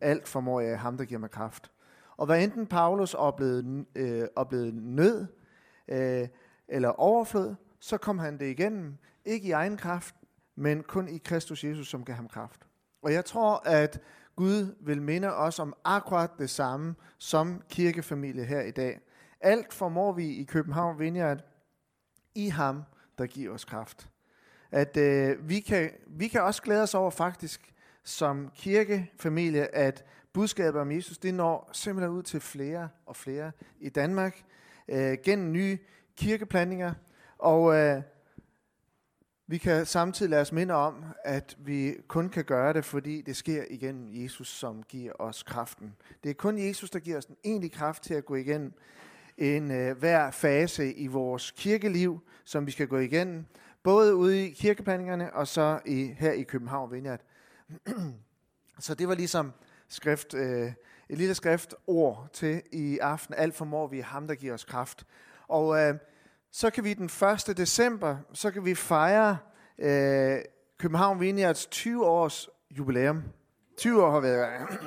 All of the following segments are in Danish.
alt formår jeg ham, der giver mig kraft. Og hvad enten Paulus oplevede, øh, oplevede nød øh, eller overflod, så kom han det igennem, ikke i egen kraft, men kun i Kristus Jesus, som gav ham kraft. Og jeg tror, at Gud vil minde os om akkurat det samme som kirkefamilie her i dag. Alt formår vi i København Vineyard i ham, der giver os kraft. At øh, vi, kan, vi kan også glæde os over faktisk som kirkefamilie, at budskabet om Jesus, det når simpelthen ud til flere og flere i Danmark øh, gennem nye kirkeplanninger. Og øh, vi kan samtidig lade os minde om, at vi kun kan gøre det, fordi det sker igennem Jesus, som giver os kraften. Det er kun Jesus, der giver os den egentlige kraft til at gå igennem en øh, hver fase i vores kirkeliv, som vi skal gå igennem, både ude i kirkeplanningerne og så i, her i København Vineyard. så det var ligesom skrift, øh, et lille skriftord til i aften. Alt formår vi ham, der giver os kraft. Og øh, så kan vi den 1. december, så kan vi fejre øh, København Vineyards 20 års jubilæum. 20 år har været.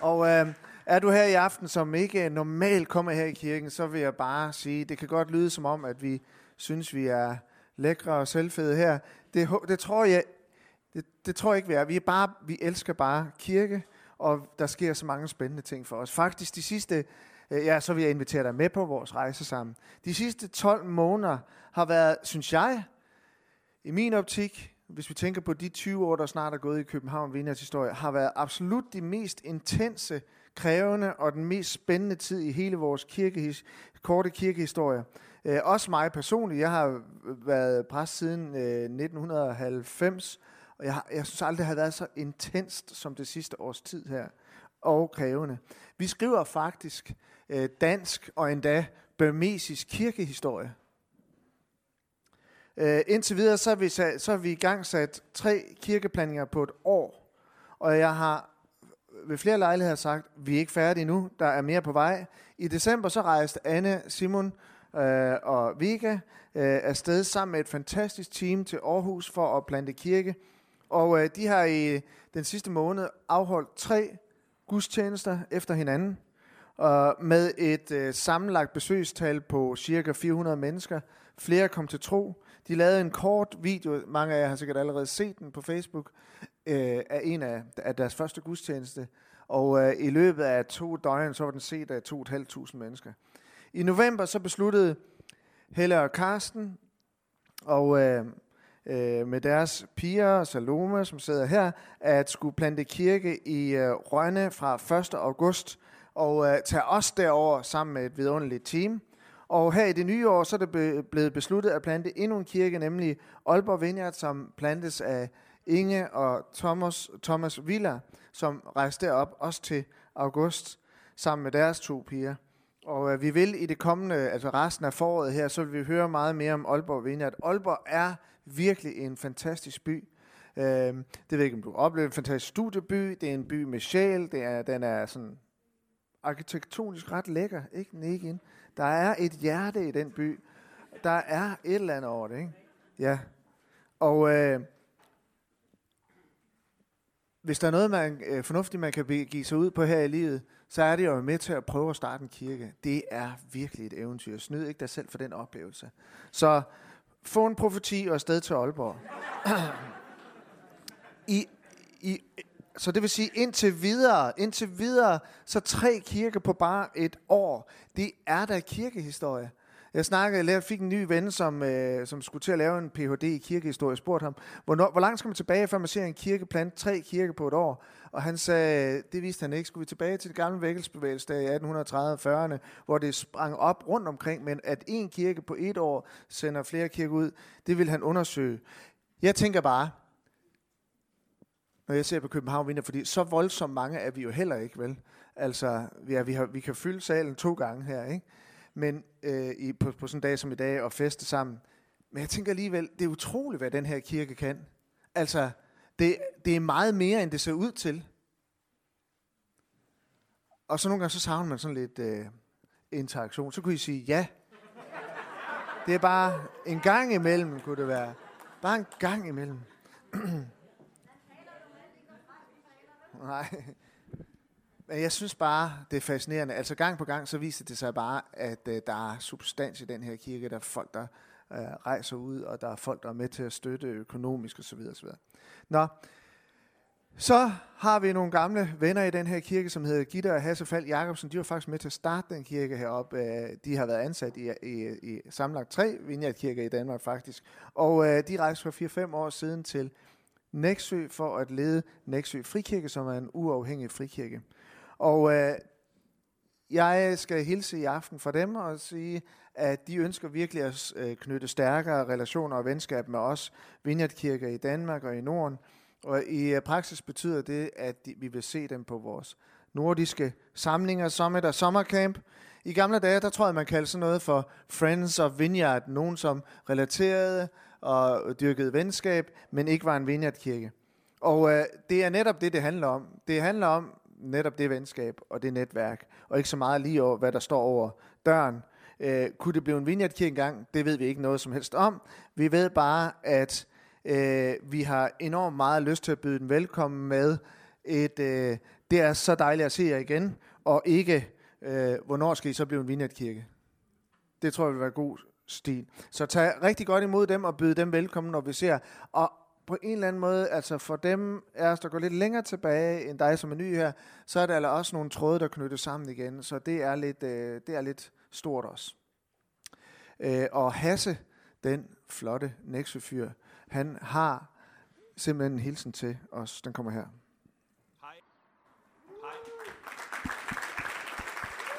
Og øh, er du her i aften, som ikke normalt kommer her i kirken, så vil jeg bare sige, det kan godt lyde som om, at vi synes, vi er lækre og selvfede her. Det, det tror jeg det, det tror jeg ikke, vi er. Vi, er bare, vi elsker bare kirke, og der sker så mange spændende ting for os. Faktisk de sidste, øh, ja, så vil jeg invitere dig med på vores rejse sammen. De sidste 12 måneder har været, synes jeg, i min optik, hvis vi tænker på de 20 år, der snart er gået i København Vinders historie, har været absolut de mest intense, krævende og den mest spændende tid i hele vores kirkehis, korte kirkehistorie. Øh, også mig personligt. Jeg har været præst siden øh, 1990, og jeg, jeg synes aldrig, det har været så intenst som det sidste års tid her, og krævende. Vi skriver faktisk øh, dansk og endda burmesisk kirkehistorie. Øh, indtil videre så har, vi sat, så har vi i gang sat tre kirkeplanninger på et år, og jeg har ved flere lejligheder sagt, vi er ikke færdige nu, der er mere på vej. I december så rejste Anne, Simon øh, og Vega øh, afsted sammen med et fantastisk team til Aarhus for at plante kirke og øh, de har i den sidste måned afholdt tre gudstjenester efter hinanden, og med et øh, sammenlagt besøgstal på cirka 400 mennesker. Flere kom til tro. De lavede en kort video, mange af jer har sikkert allerede set den på Facebook, øh, af en af, af deres første gudstjeneste. Og øh, i løbet af to døgn, så var den set af 2.500 mennesker. I november så besluttede Helle og Karsten og øh, øh, med deres piger, Salome, som sidder her, at skulle plante kirke i øh, Rønne fra 1. august, og øh, tage os derover sammen med et vidunderligt team. Og her i det nye år, så er det be- blevet besluttet at plante endnu en kirke, nemlig Aalborg Vineyard, som plantes af Inge og Thomas, Thomas Villa, som rejste derop også til august, sammen med deres to piger. Og øh, vi vil i det kommende, altså resten af foråret her, så vil vi høre meget mere om Aalborg Vineyard. Aalborg er virkelig en fantastisk by. Øh, det ved jeg ikke, om du oplever en fantastisk studieby. Det er en by med sjæl. Det er, den er sådan arkitektonisk ret lækker, ikke? Ikke. Der er et hjerte i den by. Der er et eller andet over det, ikke? Ja. Og øh, hvis der er noget man, øh, fornuftigt, man kan give sig ud på her i livet, så er det jo med til at prøve at starte en kirke. Det er virkelig et eventyr. Snyd ikke dig selv for den oplevelse. Så få en profeti og afsted til Aalborg. I, i, så det vil sige, indtil videre, indtil videre, så tre kirker på bare et år, det er da kirkehistorie. Jeg snakkede, jeg fik en ny ven, som, øh, som skulle til at lave en Ph.D. i kirkehistorie. Jeg spurgte ham, hvornår, hvor langt skal man tilbage, før man ser en kirke plante tre kirker på et år? Og han sagde, det vidste han ikke. Skulle vi tilbage til det gamle vækkelsesbevægelse der i 1830'erne, hvor det sprang op rundt omkring, men at en kirke på et år sender flere kirker ud, det vil han undersøge. Jeg tænker bare, når jeg ser på København vinder, fordi så voldsomt mange er vi jo heller ikke, vel? Altså, ja, vi, har, vi kan fylde salen to gange her, ikke? Men øh, i, på, på sådan en dag som i dag, og feste sammen. Men jeg tænker alligevel, det er utroligt, hvad den her kirke kan. Altså, det, det er meget mere, end det ser ud til. Og så nogle gange, så savner man sådan lidt øh, interaktion. Så kunne I sige ja. Det er bare en gang imellem, kunne det være. Bare en gang imellem. Nej. Men jeg synes bare, det er fascinerende. Altså gang på gang, så viser det sig bare, at øh, der er substans i den her kirke. Der er folk, der øh, rejser ud, og der er folk, der er med til at støtte økonomisk osv. osv. Nå, så har vi nogle gamle venner i den her kirke, som hedder Gitte og Hasse Fald Jacobsen. De var faktisk med til at starte den kirke heroppe. Øh, de har været ansat i, i, i samlet tre vineyardkirker i Danmark faktisk. Og øh, de rejste for 4-5 år siden til Næksø for at lede Næksø Frikirke, som er en uafhængig frikirke. Og øh, jeg skal hilse i aften for dem og sige, at de ønsker virkelig at øh, knytte stærkere relationer og venskab med os, Vineyardkirker i Danmark og i Norden. Og i øh, praksis betyder det, at de, vi vil se dem på vores nordiske samlinger, summit og øh, sommercamp. I gamle dage, der tror jeg, man kaldte sådan noget for Friends of Vineyard, nogen som relaterede og dyrkede venskab, men ikke var en vineyardkirke. Og øh, det er netop det, det handler om. Det handler om netop det venskab og det netværk, og ikke så meget lige over, hvad der står over døren. Øh, kunne det blive en vineyardkirke engang? Det ved vi ikke noget som helst om. Vi ved bare, at øh, vi har enormt meget lyst til at byde den velkommen med et, øh, det er så dejligt at se jer igen, og ikke, øh, hvornår skal I så blive en vineyardkirke? Det tror jeg vil være god stil. Så tag rigtig godt imod dem og byde dem velkommen, når vi ser. Og på en eller anden måde, altså for dem af os, der går lidt længere tilbage end dig, som er ny her, så er der altså også nogle tråde, der knytter sammen igen. Så det er lidt, øh, det er lidt stort også. Øh, og Hasse, den flotte Nexø-fyr, han har simpelthen en hilsen til os. Den kommer her. Hej. Hej.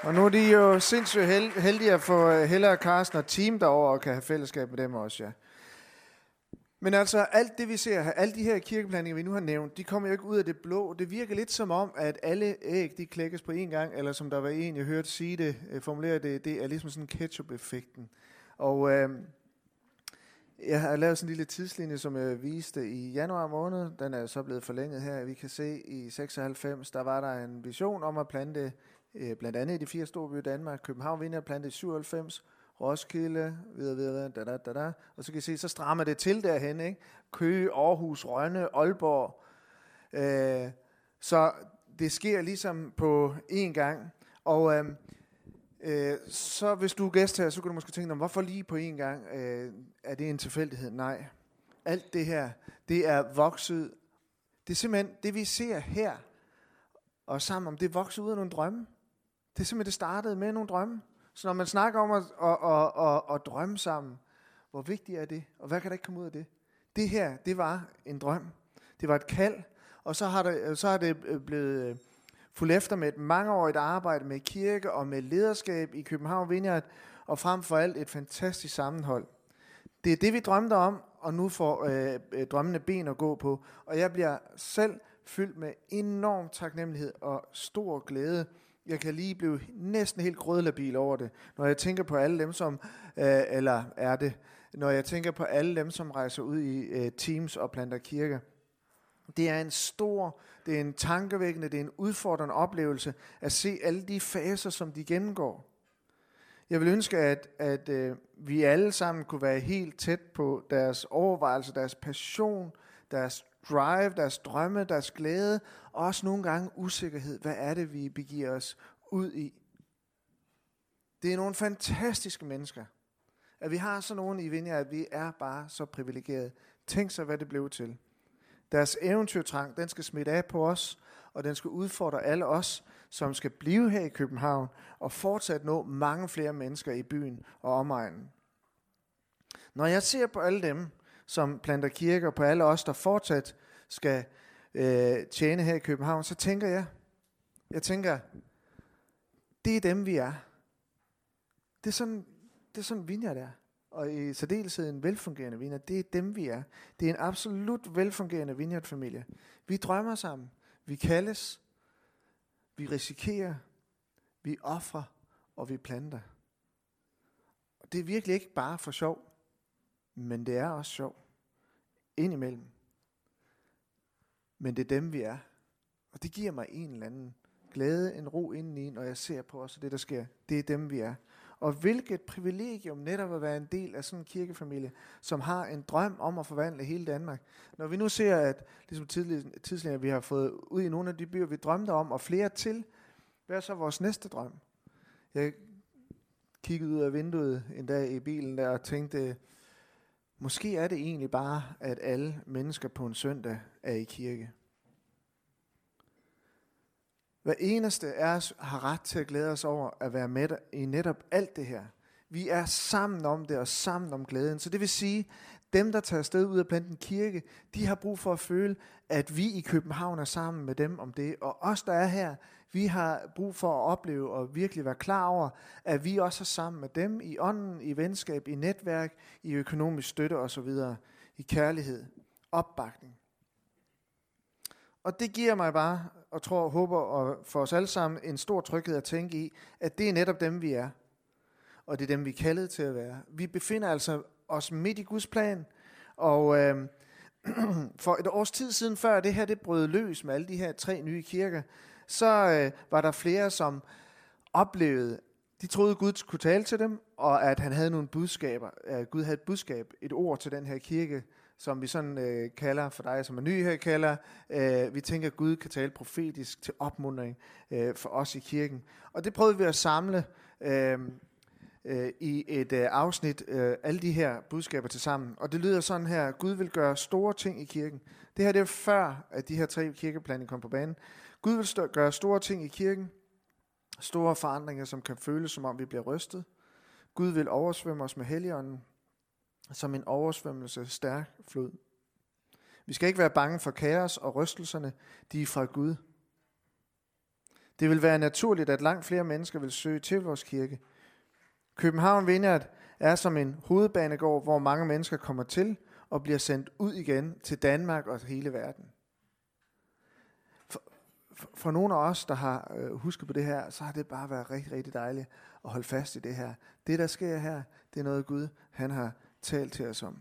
Og nu er de jo sindssygt heldige at få øh, Hella og Carsten og team derover og kan have fællesskab med dem også, ja. Men altså, alt det vi ser her, alle de her kirkeplanninger, vi nu har nævnt, de kommer jo ikke ud af det blå. Det virker lidt som om, at alle æg, de klækkes på én gang, eller som der var en, jeg hørte sige det, øh, formulere det, det er ligesom sådan ketchup-effekten. Og øh, jeg har lavet sådan en lille tidslinje, som jeg viste i januar måned. Den er så blevet forlænget her. Vi kan se, i 96, der var der en vision om at plante, øh, blandt andet i de fire store byer i Danmark. København vinder at plante i 97, Roskilde, videre, videre, da, da, da, da. Og så kan I se, så strammer det til derhen, ikke? Køge, Aarhus, Rønne, Aalborg. Øh, så det sker ligesom på én gang. Og øh, øh, så hvis du er gæst her, så kan du måske tænke dig, hvorfor lige på én gang? Øh, er det en tilfældighed? Nej. Alt det her, det er vokset. Det er simpelthen det, vi ser her, og sammen om det voksede ud af nogle drømme. Det er simpelthen, det startede med nogle drømme. Så når man snakker om at, at, at, at, at drømme sammen, hvor vigtigt er det, og hvad kan der ikke komme ud af det? Det her, det var en drøm. Det var et kald, og så har det, så har det øh, blevet øh, fuldt efter med et mangeårigt arbejde med kirke og med lederskab i København Vineyard, og frem for alt et fantastisk sammenhold. Det er det, vi drømte om, og nu får øh, øh drømmene ben at gå på. Og jeg bliver selv fyldt med enorm taknemmelighed og stor glæde jeg kan lige blive næsten helt grødlabil over det, når jeg tænker på alle dem, som, øh, eller er det, når jeg tænker på alle dem, som rejser ud i øh, teams og planter kirker. Det er en stor, det er en tankevækkende, det er en udfordrende oplevelse at se alle de faser, som de gennemgår. Jeg vil ønske, at, at øh, vi alle sammen kunne være helt tæt på deres overvejelser, deres passion, deres drive, deres drømme, deres glæde, og også nogle gange usikkerhed. Hvad er det, vi begiver os ud i? Det er nogle fantastiske mennesker. At vi har sådan nogen i Vinja, at vi er bare så privilegerede. Tænk sig, hvad det blev til. Deres eventyrtrang, den skal smitte af på os, og den skal udfordre alle os, som skal blive her i København, og fortsat nå mange flere mennesker i byen og omegnen. Når jeg ser på alle dem, som planter kirker, på alle os, der fortsat skal øh, tjene her i København, så tænker jeg, jeg tænker, det er dem, vi er. Det er sådan, det er sådan Vineyard er. Og i særdeleshed en velfungerende Vineyard, det er dem, vi er. Det er en absolut velfungerende Vineyard-familie. Vi drømmer sammen. Vi kaldes. Vi risikerer. Vi offrer. Og vi planter. Og det er virkelig ikke bare for sjov. Men det er også sjov. Indimellem. Men det er dem, vi er. Og det giver mig en eller anden glæde, en ro indeni, når jeg ser på os og det, der sker. Det er dem, vi er. Og hvilket privilegium netop at være en del af sådan en kirkefamilie, som har en drøm om at forvandle hele Danmark. Når vi nu ser, at ligesom tidligere vi har fået ud i nogle af de byer, vi drømte om, og flere til, hvad er så vores næste drøm? Jeg kiggede ud af vinduet en dag i bilen der og tænkte, måske er det egentlig bare, at alle mennesker på en søndag er i kirke. Hver eneste af os har ret til at glæde os over at være med i netop alt det her. Vi er sammen om det og sammen om glæden. Så det vil sige, dem, der tager afsted ud af planten kirke, de har brug for at føle, at vi i København er sammen med dem om det. Og os, der er her, vi har brug for at opleve og virkelig være klar over, at vi også er sammen med dem i ånden, i venskab, i netværk, i økonomisk støtte osv., i kærlighed, opbakning. Og det giver mig bare, og tror, håber og for os alle sammen, en stor tryghed at tænke i, at det er netop dem, vi er. Og det er dem, vi er kaldet til at være. Vi befinder altså os midt i Guds plan, og øh, for et års tid siden, før det her det brød løs med alle de her tre nye kirker, så øh, var der flere, som oplevede, de troede, Gud kunne tale til dem, og at han havde nogle budskaber. At Gud havde et budskab, et ord til den her kirke, som vi sådan øh, kalder, for dig som er ny her, kalder, øh, vi tænker, at Gud kan tale profetisk til opmundring øh, for os i kirken. Og det prøvede vi at samle øh, øh, i et øh, afsnit, øh, alle de her budskaber til sammen. Og det lyder sådan her, Gud vil gøre store ting i kirken. Det her det er før, at de her tre kirkeplaner kom på banen. Gud vil gøre store ting i kirken. Store forandringer, som kan føles som om vi bliver rystet. Gud vil oversvømme os med helligånden som en oversvømmelse stærk flod. Vi skal ikke være bange for kaos og rystelserne, de er fra Gud. Det vil være naturligt, at langt flere mennesker vil søge til vores kirke. København Vineyard er som en hovedbanegård, hvor mange mennesker kommer til og bliver sendt ud igen til Danmark og hele verden. For, for, nogle af os, der har øh, husket på det her, så har det bare været rigtig, rigtig dejligt at holde fast i det her. Det, der sker her, det er noget Gud, han har talt til os om.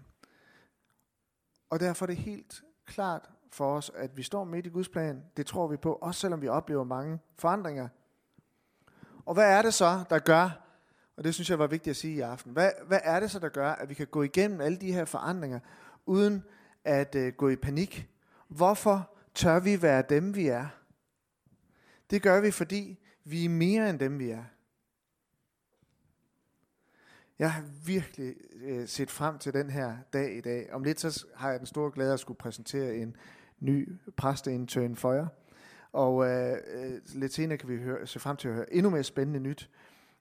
Og derfor er det helt klart for os, at vi står midt i Guds plan. Det tror vi på, også selvom vi oplever mange forandringer. Og hvad er det så, der gør, og det synes jeg var vigtigt at sige i aften, hvad, hvad er det så, der gør, at vi kan gå igennem alle de her forandringer, uden at øh, gå i panik? Hvorfor tør vi være dem, vi er? Det gør vi, fordi vi er mere end dem, vi er. Jeg har virkelig øh, set frem til den her dag i dag. Om lidt så har jeg den store glæde at skulle præsentere en ny præsteintern for jer. Og øh, øh lidt senere kan vi høre, se frem til at høre endnu mere spændende nyt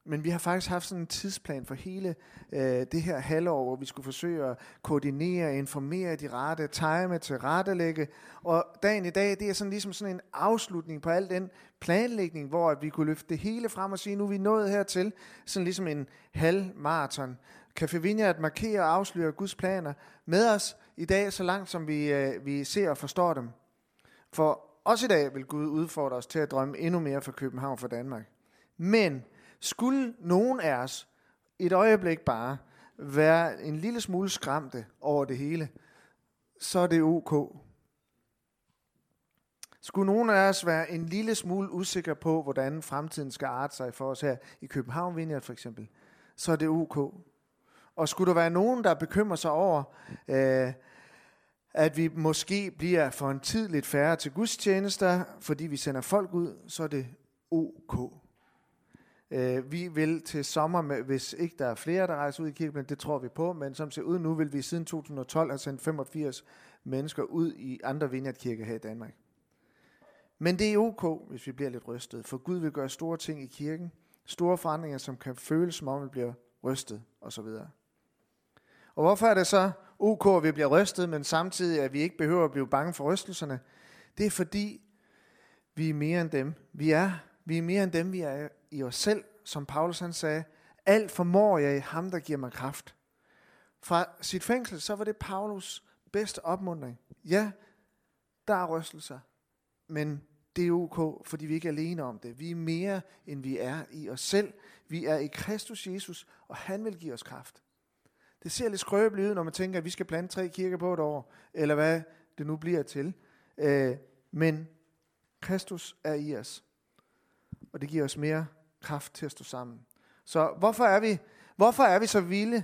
men vi har faktisk haft sådan en tidsplan for hele øh, det her halvår, hvor vi skulle forsøge at koordinere, informere de rette, time til rettelægge. Og dagen i dag, det er sådan ligesom sådan en afslutning på al den planlægning, hvor at vi kunne løfte det hele frem og sige, nu er vi nået hertil, sådan ligesom en halvmarathon. Café Vineyard markerer og afslører Guds planer med os i dag, så langt som vi, øh, vi ser og forstår dem. For også i dag vil Gud udfordre os til at drømme endnu mere for København for Danmark. Men skulle nogen af os et øjeblik bare være en lille smule skræmte over det hele, så er det ok. Skulle nogen af os være en lille smule usikker på, hvordan fremtiden skal arte sig for os her i København Vineyard for eksempel, så er det ok. Og skulle der være nogen, der bekymrer sig over, øh, at vi måske bliver for en tid lidt færre til gudstjenester, fordi vi sender folk ud, så er det ok. Øh, vi vil til sommer, med, hvis ikke der er flere, der rejser ud i kirken, det tror vi på, men som ser ud nu, vil vi siden 2012 have sendt 85 mennesker ud i andre vineyardkirker her i Danmark. Men det er ok, hvis vi bliver lidt rystet, for Gud vil gøre store ting i kirken, store forandringer, som kan føles som om vi bliver rystet osv. Og hvorfor er det så ok, at vi bliver rystet, men samtidig at vi ikke behøver at blive bange for rystelserne? Det er fordi, vi er mere end dem. Vi er, vi er mere end dem, vi er i os selv, som Paulus han sagde, alt formår jeg i ham, der giver mig kraft. Fra sit fængsel, så var det Paulus bedste opmundring. Ja, der er rystelser, men det er ok, fordi vi ikke er alene om det. Vi er mere, end vi er i os selv. Vi er i Kristus Jesus, og han vil give os kraft. Det ser lidt skrøbeligt ud, når man tænker, at vi skal plante tre kirker på et år, eller hvad det nu bliver til. Øh, men Kristus er i os, og det giver os mere kraft til at stå sammen. Så hvorfor er vi, hvorfor er vi så vilde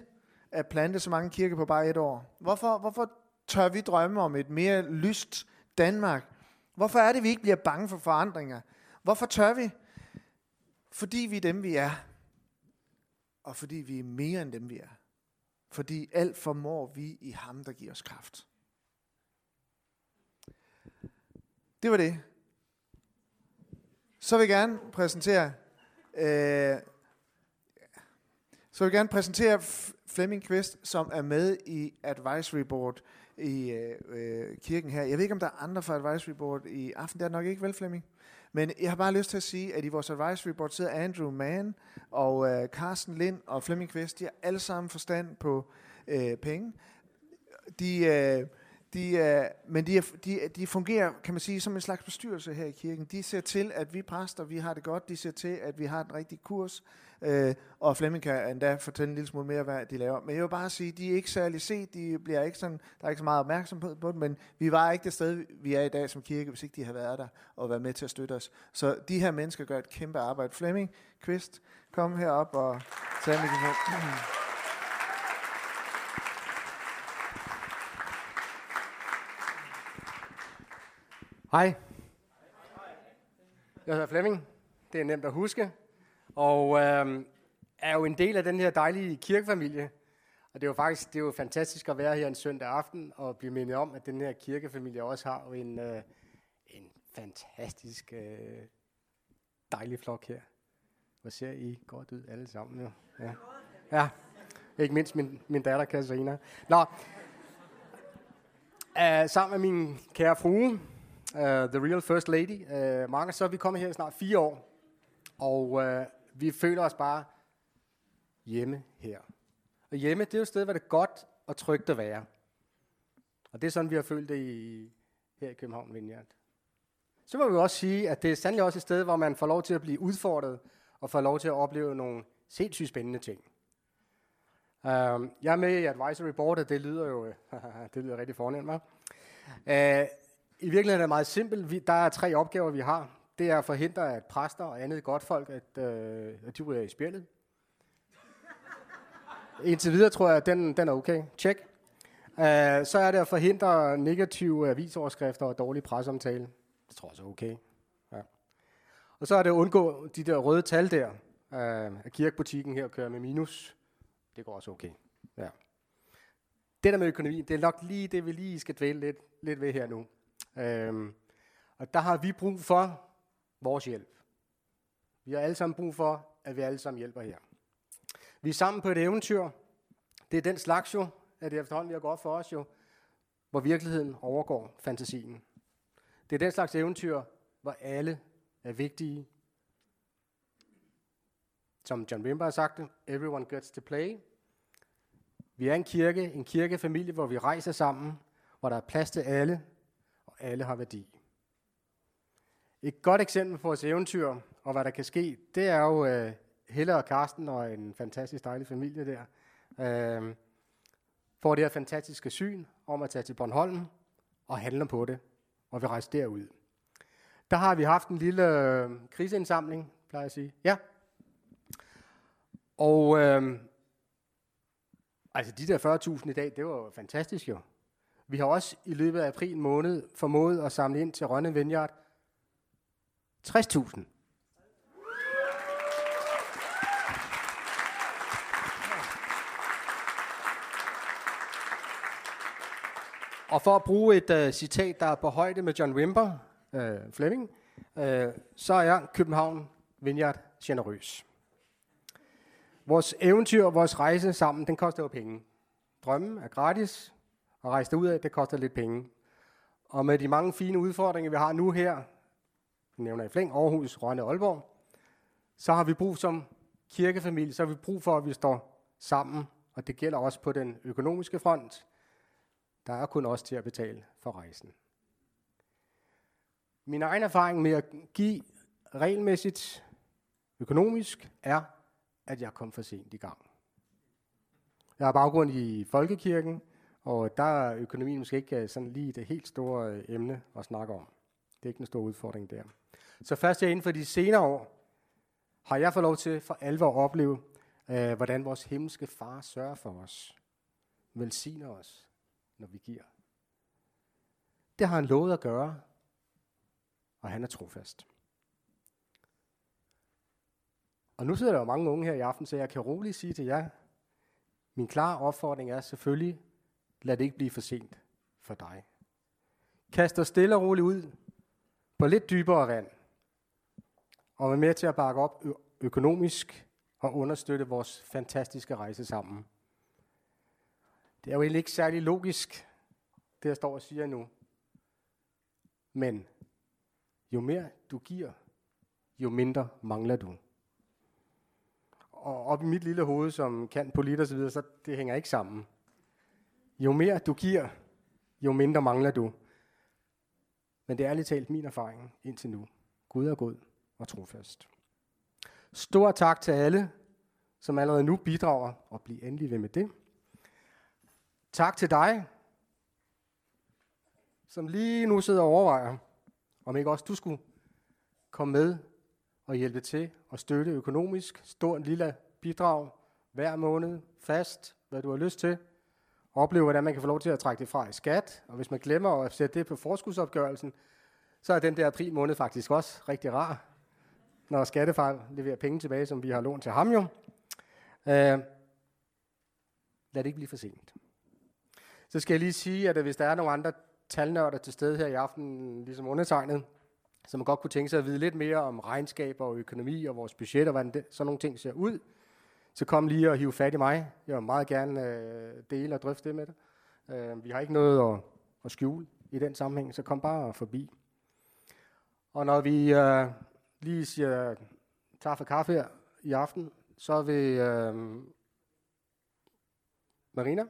at plante så mange kirker på bare et år? Hvorfor, hvorfor tør vi drømme om et mere lyst Danmark? Hvorfor er det, vi ikke bliver bange for forandringer? Hvorfor tør vi? Fordi vi er dem, vi er. Og fordi vi er mere end dem, vi er. Fordi alt formår vi i ham, der giver os kraft. Det var det. Så vil jeg gerne præsentere øh, så vil jeg gerne præsentere Flemming Kvist, som er med i Advisory Board i øh, øh, kirken her. Jeg ved ikke, om der er andre fra Advisory Board i aften. Det er nok ikke vel, Flemming? Men jeg har bare lyst til at sige, at i vores advisory board sidder Andrew Mann og øh, Carsten Lind og Flemming Kvist. De har alle sammen forstand på øh, penge. De, øh, de, øh, men de, de, de fungerer, kan man sige, som en slags bestyrelse her i kirken. De ser til, at vi præster, vi har det godt. De ser til, at vi har den rigtige kurs. Øh, og Flemming kan endda fortælle en lille smule mere, hvad de laver. Men jeg vil bare sige, de er ikke særlig set. De bliver ikke sådan, der er ikke så meget opmærksomhed på dem, men vi var ikke det sted, vi er i dag som kirke, hvis ikke de havde været der og været med til at støtte os. Så de her mennesker gør et kæmpe arbejde. Flemming, Kvist, kom herop og tag mikrofonen. Hej. Jeg hedder Flemming. Det er nemt at huske. Og øh, er jo en del af den her dejlige kirkefamilie. Og det er jo faktisk det er jo fantastisk at være her en søndag aften og blive mindet om, at den her kirkefamilie også har en, øh, en fantastisk øh, dejlig flok her. Hvor ser I godt ud alle sammen jo. Ja. ja. Ikke mindst min, min datter Katarina. Nå. Uh, sammen med min kære frue, uh, The Real First Lady, uh, Marcus, så er vi kommet her i snart fire år. Og uh, vi føler os bare hjemme her. Og hjemme, det er jo et sted, hvor det er godt og trygt at være. Og det er sådan, vi har følt det i, her i København Vineyard. Så må vi også sige, at det er sandelig også et sted, hvor man får lov til at blive udfordret og får lov til at opleve nogle sindssygt spændende ting. Uh, jeg er med i Advisory Board, og det lyder jo det lyder rigtig fornemt. Uh, i virkeligheden er det meget simpelt. Vi, der er tre opgaver, vi har. Det er at forhindre, at præster og andet godt folk, at, øh, at de ryger i spjældet. Indtil videre tror jeg, at den, den er okay. Check. Uh, så er det at forhindre negative avisoverskrifter og dårlig presseomtale. Det tror jeg så er okay. Ja. Og så er det at undgå de der røde tal der, uh, at kirkebutikken her kører med minus. Det går også okay. Ja. Det der med økonomi, det er nok lige det, vi lige skal dvæle lidt, lidt ved her nu. Øhm, og der har vi brug for vores hjælp. Vi har alle sammen brug for, at vi alle sammen hjælper her. Vi er sammen på et eventyr. Det er den slags jo, at det efterhånden vi går godt for os jo, hvor virkeligheden overgår fantasien. Det er den slags eventyr, hvor alle er vigtige. Som John Wimber har sagt det, everyone gets to play. Vi er en kirke, en kirkefamilie, hvor vi rejser sammen, hvor der er plads til alle, alle har værdi. Et godt eksempel på vores eventyr, og hvad der kan ske, det er jo uh, Helle og Karsten og en fantastisk dejlig familie der. Uh, får det her fantastiske syn om at tage til Bornholm og handle på det, og vi rejser derud. Der har vi haft en lille uh, kriseindsamling, plejer jeg at sige. Ja. Og uh, altså de der 40.000 i dag, det var jo fantastisk jo. Vi har også i løbet af april måned formået at samle ind til Rønne Vineyard 60.000. Og for at bruge et uh, citat, der er på højde med John Wimber, øh, uh, Fleming, uh, øh, så er København Vineyard generøs. Vores eventyr, vores rejse sammen, den koster jo penge. Drømmen er gratis, og rejse ud af, det koster lidt penge. Og med de mange fine udfordringer, vi har nu her, nævner i flæng, Aarhus, Rønne og Aalborg, så har vi brug som kirkefamilie, så har vi brug for, at vi står sammen, og det gælder også på den økonomiske front. Der er kun os til at betale for rejsen. Min egen erfaring med at give regelmæssigt økonomisk er, at jeg kom for sent i gang. Jeg har baggrund i folkekirken, og der er økonomien måske ikke øh, sådan lige det helt store øh, emne at snakke om. Det er ikke en stor udfordring der. Så først jeg inden for de senere år, har jeg fået lov til for alvor at opleve, øh, hvordan vores himmelske far sørger for os, velsigner os, når vi giver. Det har han lovet at gøre, og han er trofast. Og nu sidder der jo mange unge her i aften, så jeg kan roligt sige til jer, min klare opfordring er selvfølgelig, lad det ikke blive for sent for dig. Kast dig stille og roligt ud på lidt dybere vand, og vær med til at bakke op økonomisk og understøtte vores fantastiske rejse sammen. Det er jo egentlig ikke særlig logisk, det jeg står og siger nu. Men jo mere du giver, jo mindre mangler du. Og op i mit lille hoved, som kan på lidt og så videre, så det hænger ikke sammen. Jo mere du giver, jo mindre mangler du. Men det er ærligt talt min erfaring indtil nu. Gud er god og trofast. Stor tak til alle, som allerede nu bidrager, og bliver endelig ved med det. Tak til dig, som lige nu sidder og overvejer, om ikke også du skulle komme med og hjælpe til og støtte økonomisk. Stort en lille bidrag hver måned, fast, hvad du har lyst til. Opleve, hvordan man kan få lov til at trække det fra i skat. Og hvis man glemmer at sætte det på forskudsopgørelsen, så er den der april måned faktisk også rigtig rar, når skattefar leverer penge tilbage, som vi har lånt til ham jo. Øh, lad det ikke blive for sent. Så skal jeg lige sige, at hvis der er nogle andre talnørder til stede her i aften, ligesom undertegnet, som godt kunne tænke sig at vide lidt mere om regnskaber og økonomi og vores budget og hvordan det, sådan nogle ting ser ud, så kom lige og hive fat i mig. Jeg vil meget gerne øh, dele og drøfte det med dig. Øh, vi har ikke noget at, at skjule i den sammenhæng, så kom bare forbi. Og når vi øh, lige siger tak for kaffe her i aften, så vil øh, Marina,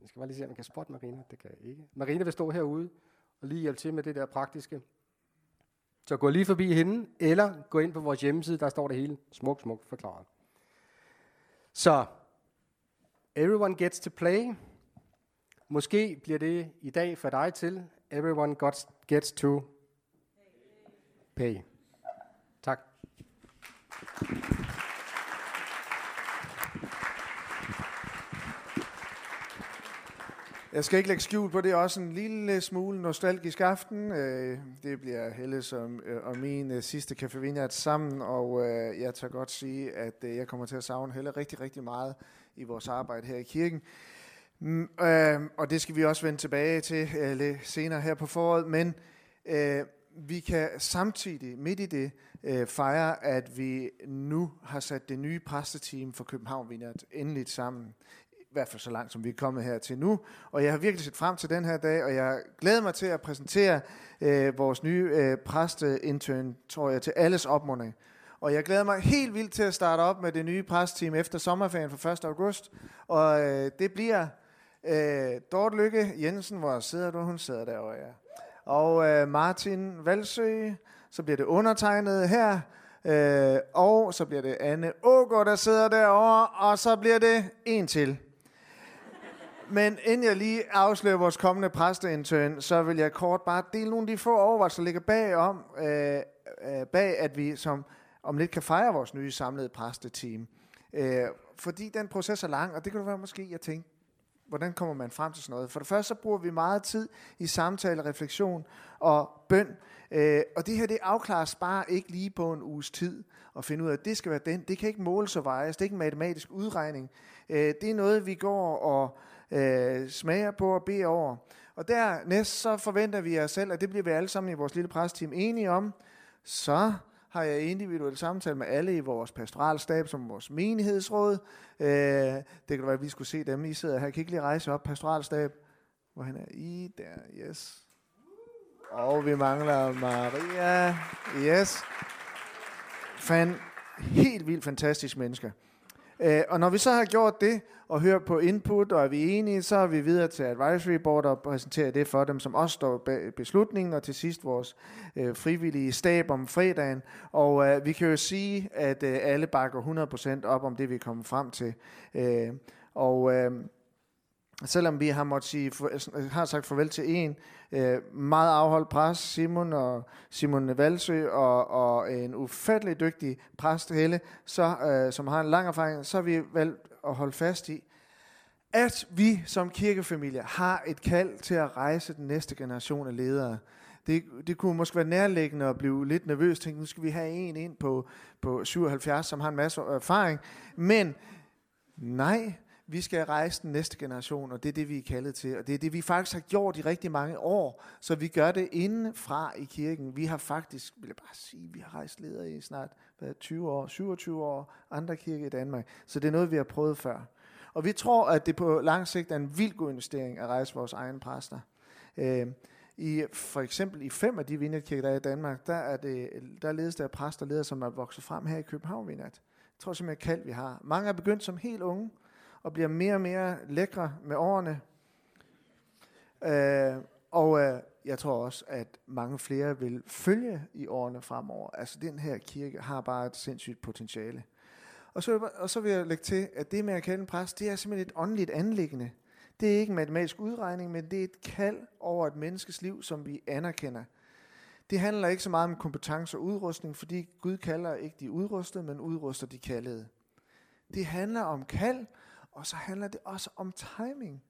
jeg skal bare lige se, om jeg kan spotte Marina. Det kan jeg ikke. Marina vil stå herude og lige hjælpe til med det der praktiske. Så gå lige forbi hende, eller gå ind på vores hjemmeside, der står det hele smukt, smukt forklaret. Så, everyone gets to play. Måske bliver det i dag for dig til, everyone gets to pay. Tak. Jeg skal ikke lægge skjul på, det er også en lille smule nostalgisk aften. Øh, det bliver Helles som, øh, og min øh, sidste Café Vineyard sammen, og jeg tør godt sige, at jeg kommer til at savne Helle rigtig, rigtig meget i vores arbejde her i kirken. Mm, og det skal vi også vende tilbage til lidt senere her på foråret, men vi kan samtidig midt i det fejre, at vi nu har sat det nye præsteteam for København Vineyard endeligt sammen i hvert fald så langt, som vi er kommet her til nu. Og jeg har virkelig set frem til den her dag, og jeg glæder mig til at præsentere øh, vores nye øh, præsteintern, tror jeg, til alles opmuntring. Og jeg glæder mig helt vildt til at starte op med det nye præsteam efter sommerferien for 1. august. Og øh, det bliver øh, Dorte Lykke Jensen, hvor sidder du? Hun sidder derovre, ja. Og øh, Martin Valsø, så bliver det undertegnet her. Øh, og så bliver det Anne Ågaard, der sidder derovre, og så bliver det en til. Men inden jeg lige afslører vores kommende præsteintern, så vil jeg kort bare dele nogle af de få overvejelser, der ligger bag, om, øh, øh, bag, at vi som om lidt kan fejre vores nye samlede præsteteam. Øh, fordi den proces er lang, og det kan være måske, jeg tænker, hvordan kommer man frem til sådan noget? For det første så bruger vi meget tid i samtale, refleksion og bøn. Øh, og det her, det afklares bare ikke lige på en uges tid at finde ud af, at det skal være den. Det kan ikke måles og vejes. Det er ikke en matematisk udregning. Øh, det er noget, vi går og øh, smager på og beder over. Og dernæst så forventer vi os selv, at det bliver vi alle sammen i vores lille præsteam enige om. Så har jeg individuelt samtale med alle i vores pastoralstab, som vores menighedsråd. Øh, det kan være, at vi skulle se dem. I sidder her. Kan ikke lige rejse op, pastoralstab? Hvor han er i der, yes. Og vi mangler Maria. Yes. Fan, helt vildt fantastisk mennesker. Øh, og når vi så har gjort det, og hørt på input, og er vi enige, så er vi videre til advisory board og præsenterer det for dem, som også står bag beslutningen, og til sidst vores øh, frivillige stab om fredagen. Og øh, vi kan jo sige, at øh, alle bakker 100% op om det, vi kommer frem til. Øh, og... Øh, selvom vi har, måttet sige, for, øh, øh, har sagt farvel til en øh, meget afholdt præst, Simon og Simon Valsø, og, og en ufattelig dygtig præst, Helle, så, øh, som har en lang erfaring, så har vi valgt at holde fast i, at vi som kirkefamilie har et kald til at rejse den næste generation af ledere. Det, det kunne måske være nærliggende at blive lidt nervøs, tænke, nu skal vi have en ind på, på 77, som har en masse erfaring. Men nej, vi skal rejse den næste generation, og det er det, vi er kaldet til. Og det er det, vi faktisk har gjort i rigtig mange år, så vi gør det indenfra i kirken. Vi har faktisk, vil jeg bare sige, vi har rejst ledere i snart hvad, 20 år, 27 år, andre kirker i Danmark. Så det er noget, vi har prøvet før. Og vi tror, at det på lang sigt er en vild god investering at rejse vores egne præster. Øh, i, for eksempel i fem af de vinderkirker, der er i Danmark, der, er det, der ledes der præster og ledere, som er vokset frem her i København Vineyard. Jeg tror simpelthen, kald vi har. Mange er begyndt som helt unge, og bliver mere og mere lækre med årene. Øh, og øh, jeg tror også, at mange flere vil følge i årene fremover. Altså den her kirke har bare et sindssygt potentiale. Og så, og så vil jeg lægge til, at det med at kalde en præst, det er simpelthen et åndeligt anlæggende. Det er ikke en matematisk udregning, men det er et kald over et menneskes liv, som vi anerkender. Det handler ikke så meget om kompetence og udrustning, fordi Gud kalder ikke de udrustede, men udruster de kaldede. Det handler om kald, og så handler det også om timing.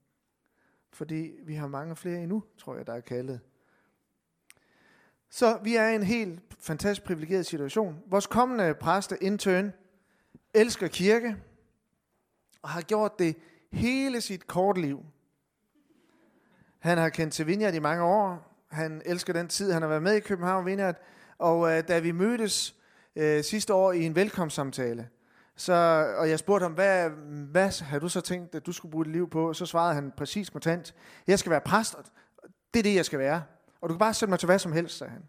Fordi vi har mange flere endnu, tror jeg, der er kaldet. Så vi er i en helt fantastisk privilegeret situation. Vores kommende præste intern elsker kirke, og har gjort det hele sit kort liv. Han har kendt til Vineyard i mange år. Han elsker den tid, han har været med i København Vineyard. Og øh, da vi mødtes øh, sidste år i en velkomstsamtale, så, og jeg spurgte ham, hvad, hvad har du så tænkt, at du skulle bruge dit liv på? Så svarede han præcis kontant, jeg skal være præst, og det er det, jeg skal være. Og du kan bare sætte mig til hvad som helst, sagde han.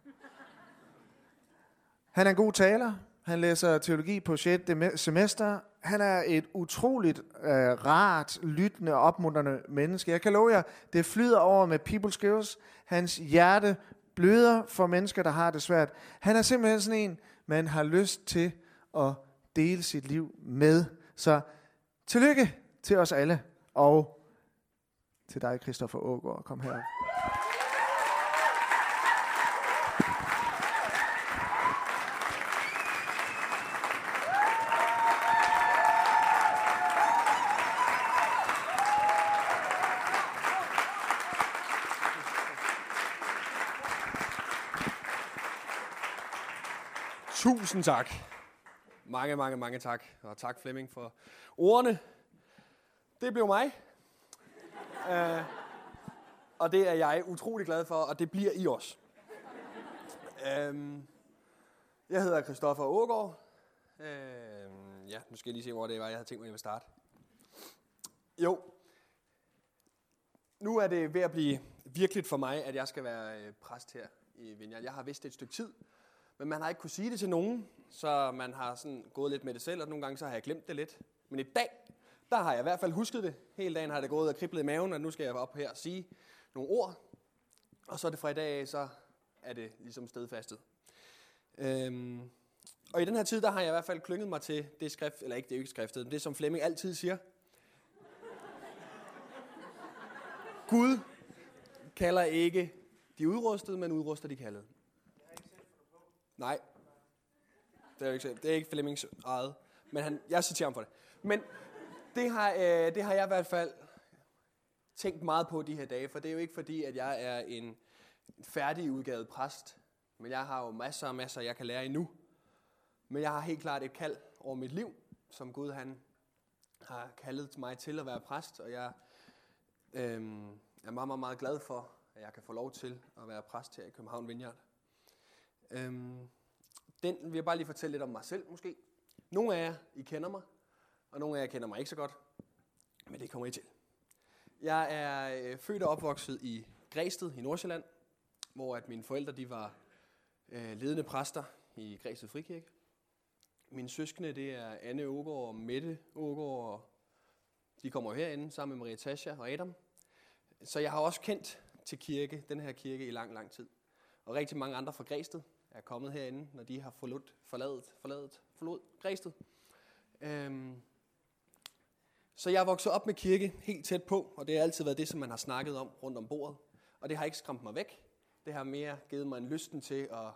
Han er en god taler. Han læser teologi på 6. semester. Han er et utroligt øh, rart, lyttende og opmuntrende menneske. Jeg kan love jer, det flyder over med people skills. Hans hjerte bløder for mennesker, der har det svært. Han er simpelthen sådan en, man har lyst til at dele sit liv med. Så tillykke til os alle, og til dig, Christoffer Ågaard. Kom her. Tusind tak. Mange, mange, mange tak. Og tak Flemming for ordene. Det blev mig. Uh, og det er jeg utrolig glad for, og det bliver I også. Um, jeg hedder Christoffer Ågaard. Uh, øh, ja, nu skal jeg lige se, hvor det var, jeg havde tænkt mig, at jeg ville starte. Jo. Nu er det ved at blive virkeligt for mig, at jeg skal være præst her i Vineyard. Jeg har vidst det et stykke tid, men man har ikke kunne sige det til nogen, så man har sådan gået lidt med det selv, og nogle gange så har jeg glemt det lidt. Men i dag, der har jeg i hvert fald husket det. Hele dagen har det gået og kriblet i maven, og nu skal jeg op her og sige nogle ord. Og så er det fra i dag af, så er det ligesom stedfastet. Øhm, og i den her tid, der har jeg i hvert fald klynget mig til det skrift, eller ikke det er ikke skriftet, men det som Flemming altid siger. Gud kalder ikke de udrustede, men udruster de kaldede. Nej. Det er ikke, det er ikke Flemmings eget. Men han, jeg citerer ham for det. Men det har, øh, det har jeg i hvert fald tænkt meget på de her dage, for det er jo ikke fordi, at jeg er en færdigudgavet præst, men jeg har jo masser og masser, jeg kan lære endnu. Men jeg har helt klart et kald over mit liv, som Gud han har kaldet mig til at være præst, og jeg øh, er meget, meget, meget glad for, at jeg kan få lov til at være præst her i København Vineyard. Øhm, den vil jeg bare lige fortælle lidt om mig selv måske. Nogle af jer, I kender mig, og nogle af jer kender mig ikke så godt, men det kommer I til. Jeg er øh, født og opvokset i Græsted i Nordsjælland, hvor at mine forældre de var øh, ledende præster i Græsted Frikirke. Mine søskende det er Anne Ågaard og Mette Ågaard, og de kommer herinde sammen med Maria Tasha og Adam. Så jeg har også kendt til kirke, den her kirke i lang, lang tid. Og rigtig mange andre fra Græsted er kommet herinde, når de har forladt, forladet, forladet, forlod Græsted. Øhm, Så jeg er vokset op med kirke helt tæt på, og det har altid været det, som man har snakket om rundt om bordet. Og det har ikke skræmt mig væk. Det har mere givet mig en lysten til at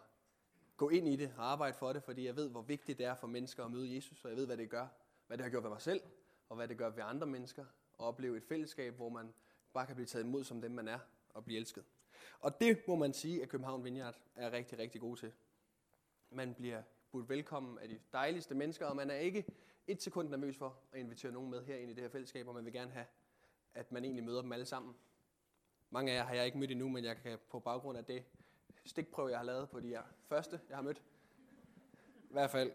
gå ind i det og arbejde for det, fordi jeg ved, hvor vigtigt det er for mennesker at møde Jesus, og jeg ved, hvad det gør, hvad det har gjort ved mig selv, og hvad det gør ved andre mennesker, og opleve et fællesskab, hvor man bare kan blive taget imod som dem, man er, og blive elsket. Og det må man sige, at København Vineyard er rigtig, rigtig god til. Man bliver budt velkommen af de dejligste mennesker, og man er ikke et sekund nervøs for at invitere nogen med her ind i det her fællesskab, og man vil gerne have, at man egentlig møder dem alle sammen. Mange af jer har jeg ikke mødt endnu, men jeg kan på baggrund af det stikprøve, jeg har lavet på de her første, jeg har mødt, i hvert fald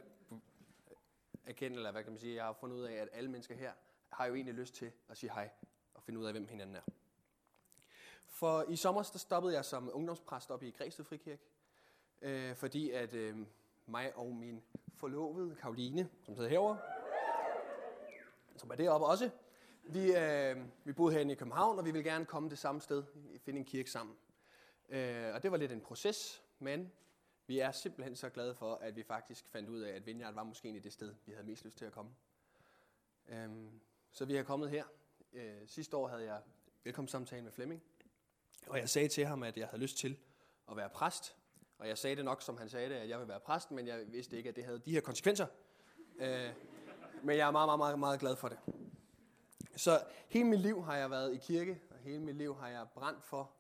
erkende, eller hvad kan man sige, jeg har fundet ud af, at alle mennesker her har jo egentlig lyst til at sige hej og finde ud af, hvem hinanden er. For i sommer der stoppede jeg som ungdomspræst op i Græsted Frikirke, øh, fordi at øh, mig og min forlovede, Karoline, som sidder herovre, som er deroppe også, vi, øh, vi boede herinde i København, og vi ville gerne komme det samme sted, finde en kirke sammen. Øh, og det var lidt en proces, men vi er simpelthen så glade for, at vi faktisk fandt ud af, at Vineyard var måske egentlig det sted, vi havde mest lyst til at komme. Øh, så vi har kommet her. Øh, sidste år havde jeg velkomstsamtale med Flemming, og jeg sagde til ham, at jeg havde lyst til at være præst. Og jeg sagde det nok, som han sagde det, at jeg vil være præst, men jeg vidste ikke, at det havde de her konsekvenser. Øh, men jeg er meget, meget, meget, meget glad for det. Så hele mit liv har jeg været i kirke, og hele mit liv har jeg brændt for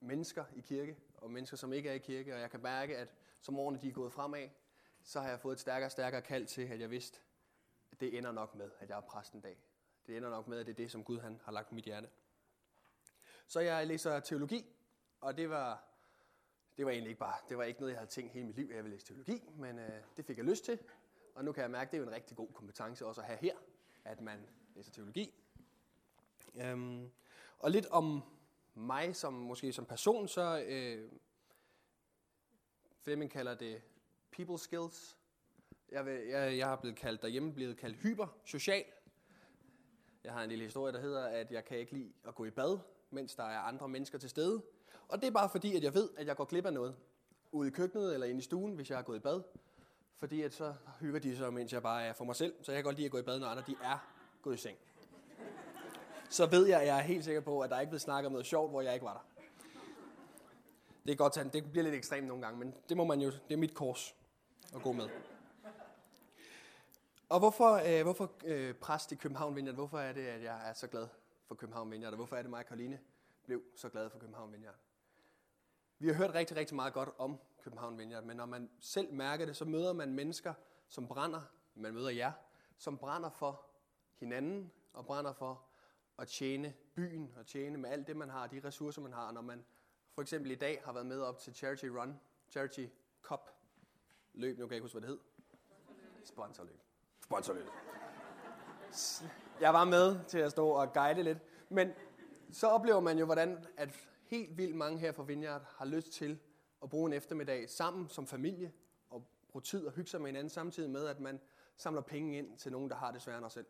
mennesker i kirke, og mennesker, som ikke er i kirke. Og jeg kan mærke, at som årene de er gået fremad, så har jeg fået et stærkere og stærkere kald til, at jeg vidste, at det ender nok med, at jeg er præst en dag. Det ender nok med, at det er det, som Gud han har lagt på mit hjerte. Så jeg læser teologi, og det var, det var egentlig ikke bare, det var ikke noget, jeg havde tænkt hele mit liv, at jeg ville læse teologi, men øh, det fik jeg lyst til. Og nu kan jeg mærke, at det er jo en rigtig god kompetence også at have her, at man læser teologi. Øhm, og lidt om mig som måske som person, så øh, Flemming kalder det people skills. Jeg, vil, jeg, jeg har blevet kaldt derhjemme blevet kaldt hyper social. Jeg har en lille historie, der hedder, at jeg kan ikke lide at gå i bad, mens der er andre mennesker til stede. Og det er bare fordi, at jeg ved, at jeg går glip af noget. Ude i køkkenet eller inde i stuen, hvis jeg har gået i bad. Fordi at så hygger de sig, mens jeg bare er for mig selv. Så jeg kan godt lide at gå i bad, når andre de er gået i seng. Så ved jeg, at jeg er helt sikker på, at der ikke bliver snakket om noget sjovt, hvor jeg ikke var der. Det er godt, det bliver lidt ekstremt nogle gange, men det må man jo, det er mit kors at gå med. Og hvorfor, øh, hvorfor øh, præst i København Vineyard? Hvorfor er det, at jeg er så glad for København Vineyard? Og hvorfor er det mig og Karoline blev så glad for København Vineyard? Vi har hørt rigtig, rigtig meget godt om København Vineyard, men når man selv mærker det, så møder man mennesker, som brænder, man møder jer, som brænder for hinanden og brænder for at tjene byen og tjene med alt det, man har, de ressourcer, man har. Når man for eksempel i dag har været med op til Charity Run, Charity Cup løb, nu kan jeg ikke huske, hvad det hed. Sponsorløb. Sponsorløb. Jeg var med til at stå og guide lidt, men så oplever man jo, hvordan at helt vildt mange her fra Vineyard har lyst til at bruge en eftermiddag sammen som familie og bruge tid og hygge sig med hinanden, samtidig med, at man samler penge ind til nogen, der har det sværere end os selv.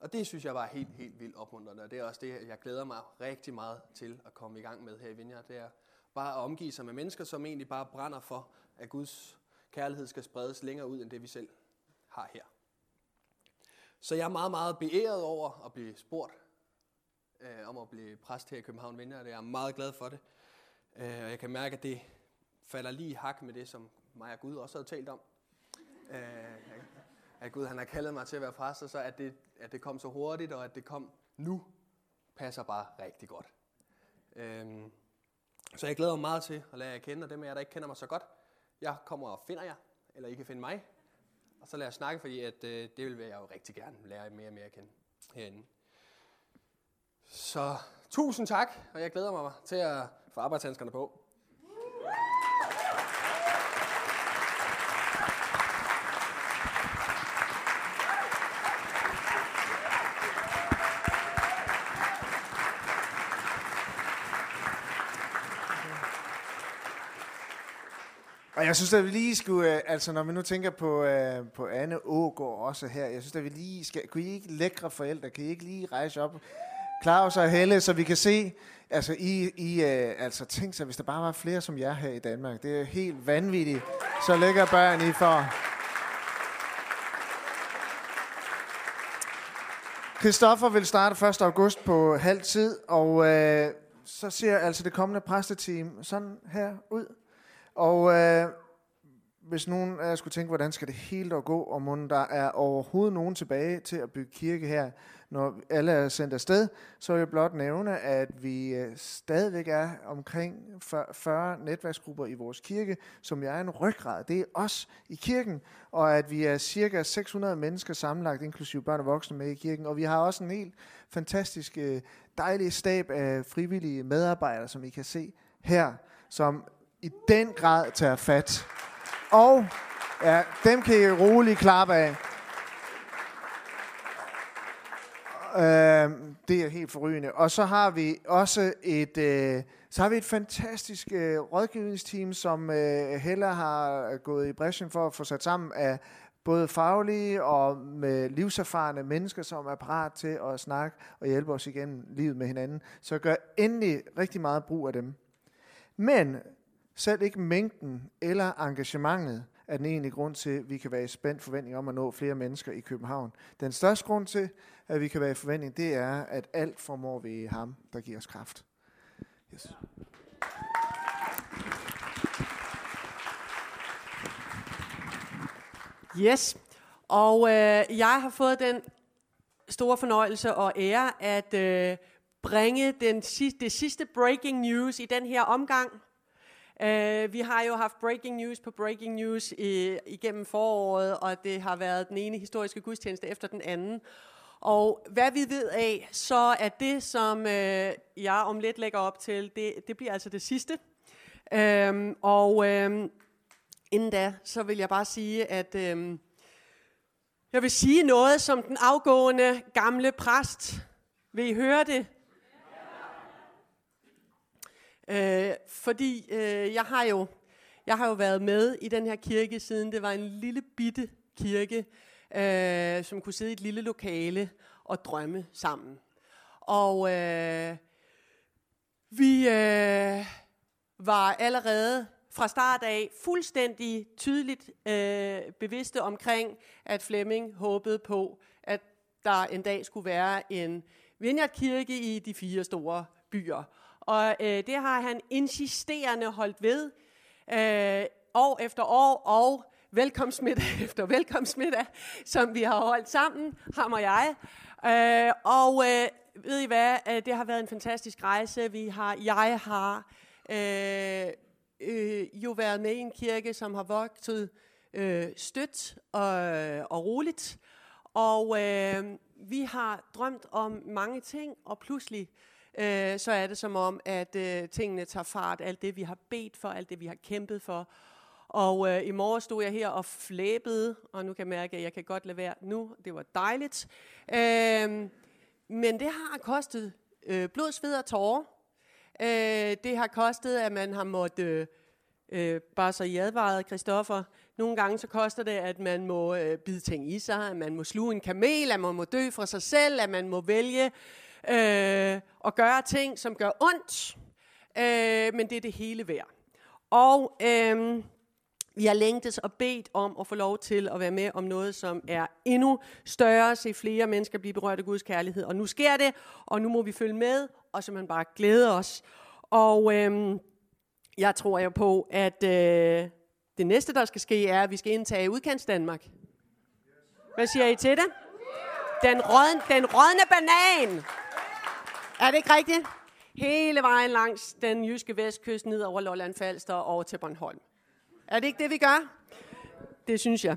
Og det synes jeg var helt, helt vildt opmuntrende, og det er også det, jeg glæder mig rigtig meget til at komme i gang med her i Vineyard. Det er bare at omgive sig med mennesker, som egentlig bare brænder for, at Guds kærlighed skal spredes længere ud, end det vi selv har her. Så jeg er meget, meget beæret over at blive spurgt øh, om at blive præst her i København Vineyard. Jeg er meget glad for det. Øh, og jeg kan mærke, at det falder lige i hak med det, som mig og Gud også har talt om. Øh, at Gud han har kaldet mig til at være præst, og så at det, at det kom så hurtigt, og at det kom nu, passer bare rigtig godt. Øh, så jeg glæder mig meget til at lære jer kende, og dem af jer, der ikke kender mig så godt, jeg kommer og finder jer, eller I kan finde mig, og så lad os snakke, fordi at, øh, det vil jeg jo rigtig gerne lære mere og mere at kende herinde. Så tusind tak, og jeg glæder mig til at få arbejdshandskerne på. Og jeg synes, at vi lige skulle, øh, altså når vi nu tænker på, uh, på Anne Ågaard også her, jeg synes, at vi lige skal, kunne I ikke lækre forældre, kan I ikke lige rejse op, Claus og Helle, så vi kan se, altså I, I uh, altså tænk sig, hvis der bare var flere som jer her i Danmark, det er helt vanvittigt, så lækker børn I for. Christoffer vil starte 1. august på halv tid, og øh, så ser altså det kommende præsteteam sådan her ud. Og øh, hvis nogen af jer skulle tænke, hvordan skal det hele dog gå, og må der er overhovedet nogen tilbage til at bygge kirke her, når alle er sendt afsted, så vil jeg blot nævne, at vi øh, stadigvæk er omkring 40 netværksgrupper i vores kirke, som jeg er en ryggrad. Det er os i kirken, og at vi er cirka 600 mennesker sammenlagt, inklusive børn og voksne med i kirken. Og vi har også en helt fantastisk øh, dejlig stab af frivillige medarbejdere, som I kan se her, som i den grad tager fat. Og ja, dem kan I roligt klappe af. Øh, det er helt forrygende. Og så har vi også et, øh, så har vi et fantastisk øh, rådgivningsteam, som øh, Hella har gået i bræschen for at få sat sammen af både faglige og med livserfarne mennesker, som er parat til at snakke og hjælpe os igennem livet med hinanden. Så gør endelig rigtig meget brug af dem. Men selv ikke mængden eller engagementet er den egentlige grund til, at vi kan være i spændt forventning om at nå flere mennesker i København. Den største grund til, at vi kan være i forventning, det er, at alt formår vi ham, der giver os kraft. Yes. Yes, og øh, jeg har fået den store fornøjelse og ære at øh, bringe den sidste, det sidste breaking news i den her omgang. Uh, vi har jo haft breaking news på breaking news i, igennem foråret, og det har været den ene historiske gudstjeneste efter den anden. Og hvad vi ved af, så er det, som uh, jeg om lidt lægger op til, det, det bliver altså det sidste. Uh, og uh, inden da, så vil jeg bare sige, at uh, jeg vil sige noget, som den afgående gamle præst. Vil I høre det? Øh, fordi øh, jeg har jo jeg har jo været med i den her kirke, siden det var en lille bitte kirke, øh, som kunne sidde i et lille lokale og drømme sammen. Og øh, vi øh, var allerede fra start af fuldstændig tydeligt øh, bevidste omkring, at Flemming håbede på, at der en dag skulle være en vineyardkirke i de fire store byer. Og øh, det har han insisterende holdt ved øh, år efter år, og velkomstmiddag efter velkomstmiddag, som vi har holdt sammen, ham og jeg. Øh, og øh, ved I hvad, øh, det har været en fantastisk rejse. Vi har, jeg har øh, øh, jo været med i en kirke, som har vokset øh, stødt og, og roligt. Og øh, vi har drømt om mange ting, og pludselig øh, øh, så er det som om, at øh, tingene tager fart. Alt det, vi har bedt for, alt det, vi har kæmpet for. Og øh, i morgen stod jeg her og flæbede, og nu kan jeg mærke, at jeg kan godt lade være nu. Det var dejligt. Øh, men det har kostet øh, blod, sved og tårer. Øh, det har kostet, at man har måttet, øh, øh, bare så i advaret, Christoffer, nogle gange så koster det, at man må øh, bide ting i sig, at man må sluge en kamel, at man må dø for sig selv, at man må vælge øh, og gøre ting, som gør ondt, øh, men det er det hele værd. Og øh, vi har længtes og bedt om at få lov til at være med om noget, som er endnu større, se flere mennesker blive berørt af Guds kærlighed. Og nu sker det, og nu må vi følge med, og så man bare glæde os. Og øh, jeg tror jo på, at øh, det næste, der skal ske, er, at vi skal indtage udkants Danmark. Hvad siger I til det? Den, rådne, den rådne banan. Er det ikke rigtigt? Hele vejen langs den jyske vestkyst, ned over Lolland Falster og over til Bornholm. Er det ikke det, vi gør? Det synes jeg.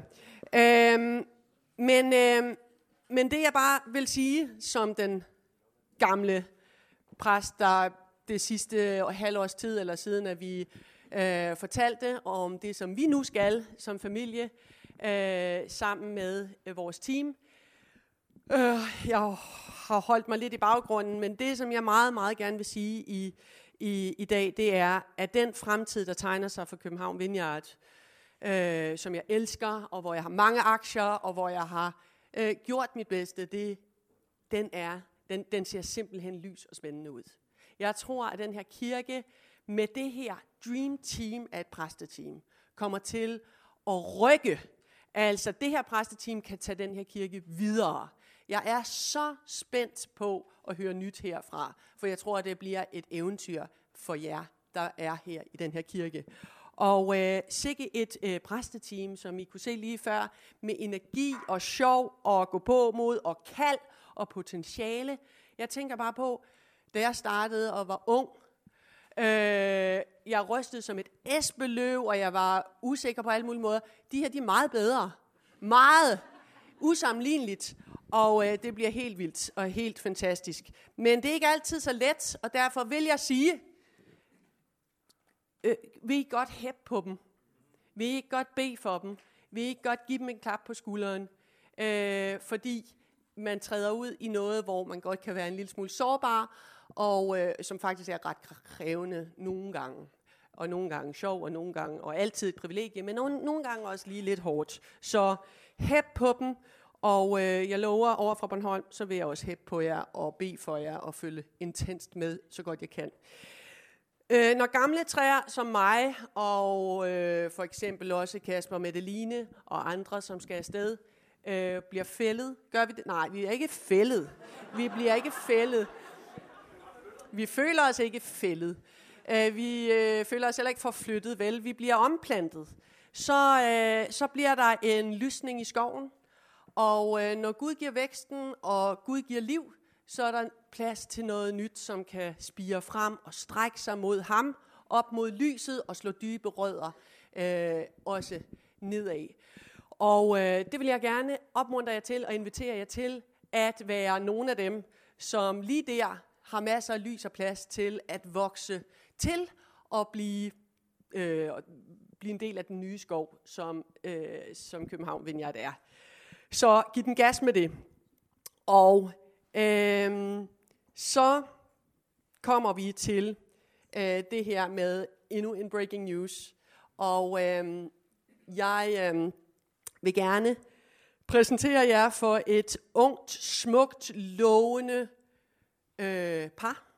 Øhm, men, øhm, men det jeg bare vil sige, som den gamle præst, der det sidste halvårs tid eller siden, at vi øh, fortalte om det, som vi nu skal som familie, øh, sammen med øh, vores team. Øh, jeg har holdt mig lidt i baggrunden, men det, som jeg meget, meget gerne vil sige i, i, i dag, det er, at den fremtid, der tegner sig for København Vineyard, øh, som jeg elsker, og hvor jeg har mange aktier, og hvor jeg har øh, gjort mit bedste, det, den, er, den, den ser simpelthen lys og spændende ud. Jeg tror, at den her kirke med det her dream team af et præsteteam kommer til at rykke. Altså, det her præsteteam kan tage den her kirke videre. Jeg er så spændt på at høre nyt herfra, for jeg tror, det bliver et eventyr for jer, der er her i den her kirke. Og øh, sikke et øh, præsteteam, som I kunne se lige før, med energi og sjov og gå på mod og kald og potentiale. Jeg tænker bare på, da jeg startede og var ung, øh, jeg rystede som et esbeløv, og jeg var usikker på alle mulige måder. De her, de er meget bedre. Meget usammenligneligt. Og øh, det bliver helt vildt og helt fantastisk. Men det er ikke altid så let, og derfor vil jeg sige, øh, vil I godt hæppe på dem? Vil I ikke godt bede for dem? Vil I ikke godt give dem en klap på skulderen? Øh, fordi man træder ud i noget, hvor man godt kan være en lille smule sårbar, og øh, som faktisk er ret krævende nogle gange. Og nogle gange sjov, og nogle gange, og altid et privilegie, men nogle, nogle gange også lige lidt hårdt. Så hæb på dem, og øh, jeg lover over fra Bornholm, så vil jeg også hæppe på jer og bede for jer og følge intenst med, så godt jeg kan. Øh, når gamle træer som mig, og øh, for eksempel også Kasper Medeline og andre, som skal afsted, øh, bliver fældet, gør vi det? Nej, vi er ikke fældet. Vi bliver ikke fældet. Vi føler os ikke fældet. Øh, vi øh, føler os heller ikke forflyttet, vel? Vi bliver omplantet. Så, øh, så bliver der en lysning i skoven, og øh, når Gud giver væksten, og Gud giver liv, så er der plads til noget nyt, som kan spire frem og strække sig mod ham, op mod lyset og slå dybe rødder øh, også nedad. Og øh, det vil jeg gerne opmuntre jer til og invitere jer til at være nogle af dem, som lige der har masser af lys og plads til at vokse til og blive, øh, blive en del af den nye skov, som, øh, som København Vineyard er. Så giv den gas med det. Og øhm, så kommer vi til øh, det her med endnu en breaking news. Og øhm, jeg øhm, vil gerne præsentere jer for et ungt, smukt, lovende øh, par.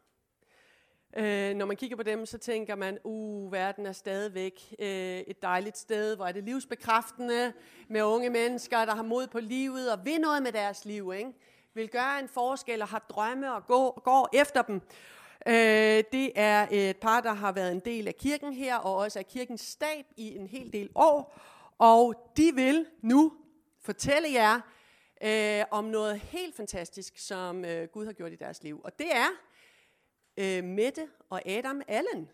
Øh, når man kigger på dem, så tænker man, uh, verden er stadigvæk øh, et dejligt sted, hvor er det livsbekræftende med unge mennesker, der har mod på livet og vil noget med deres liv, ikke? vil gøre en forskel og har drømme og går, går efter dem. Øh, det er et par, der har været en del af kirken her, og også af kirkens stab i en hel del år. Og de vil nu fortælle jer øh, om noget helt fantastisk, som øh, Gud har gjort i deres liv. Og det er øh, Mette og Adam Allen.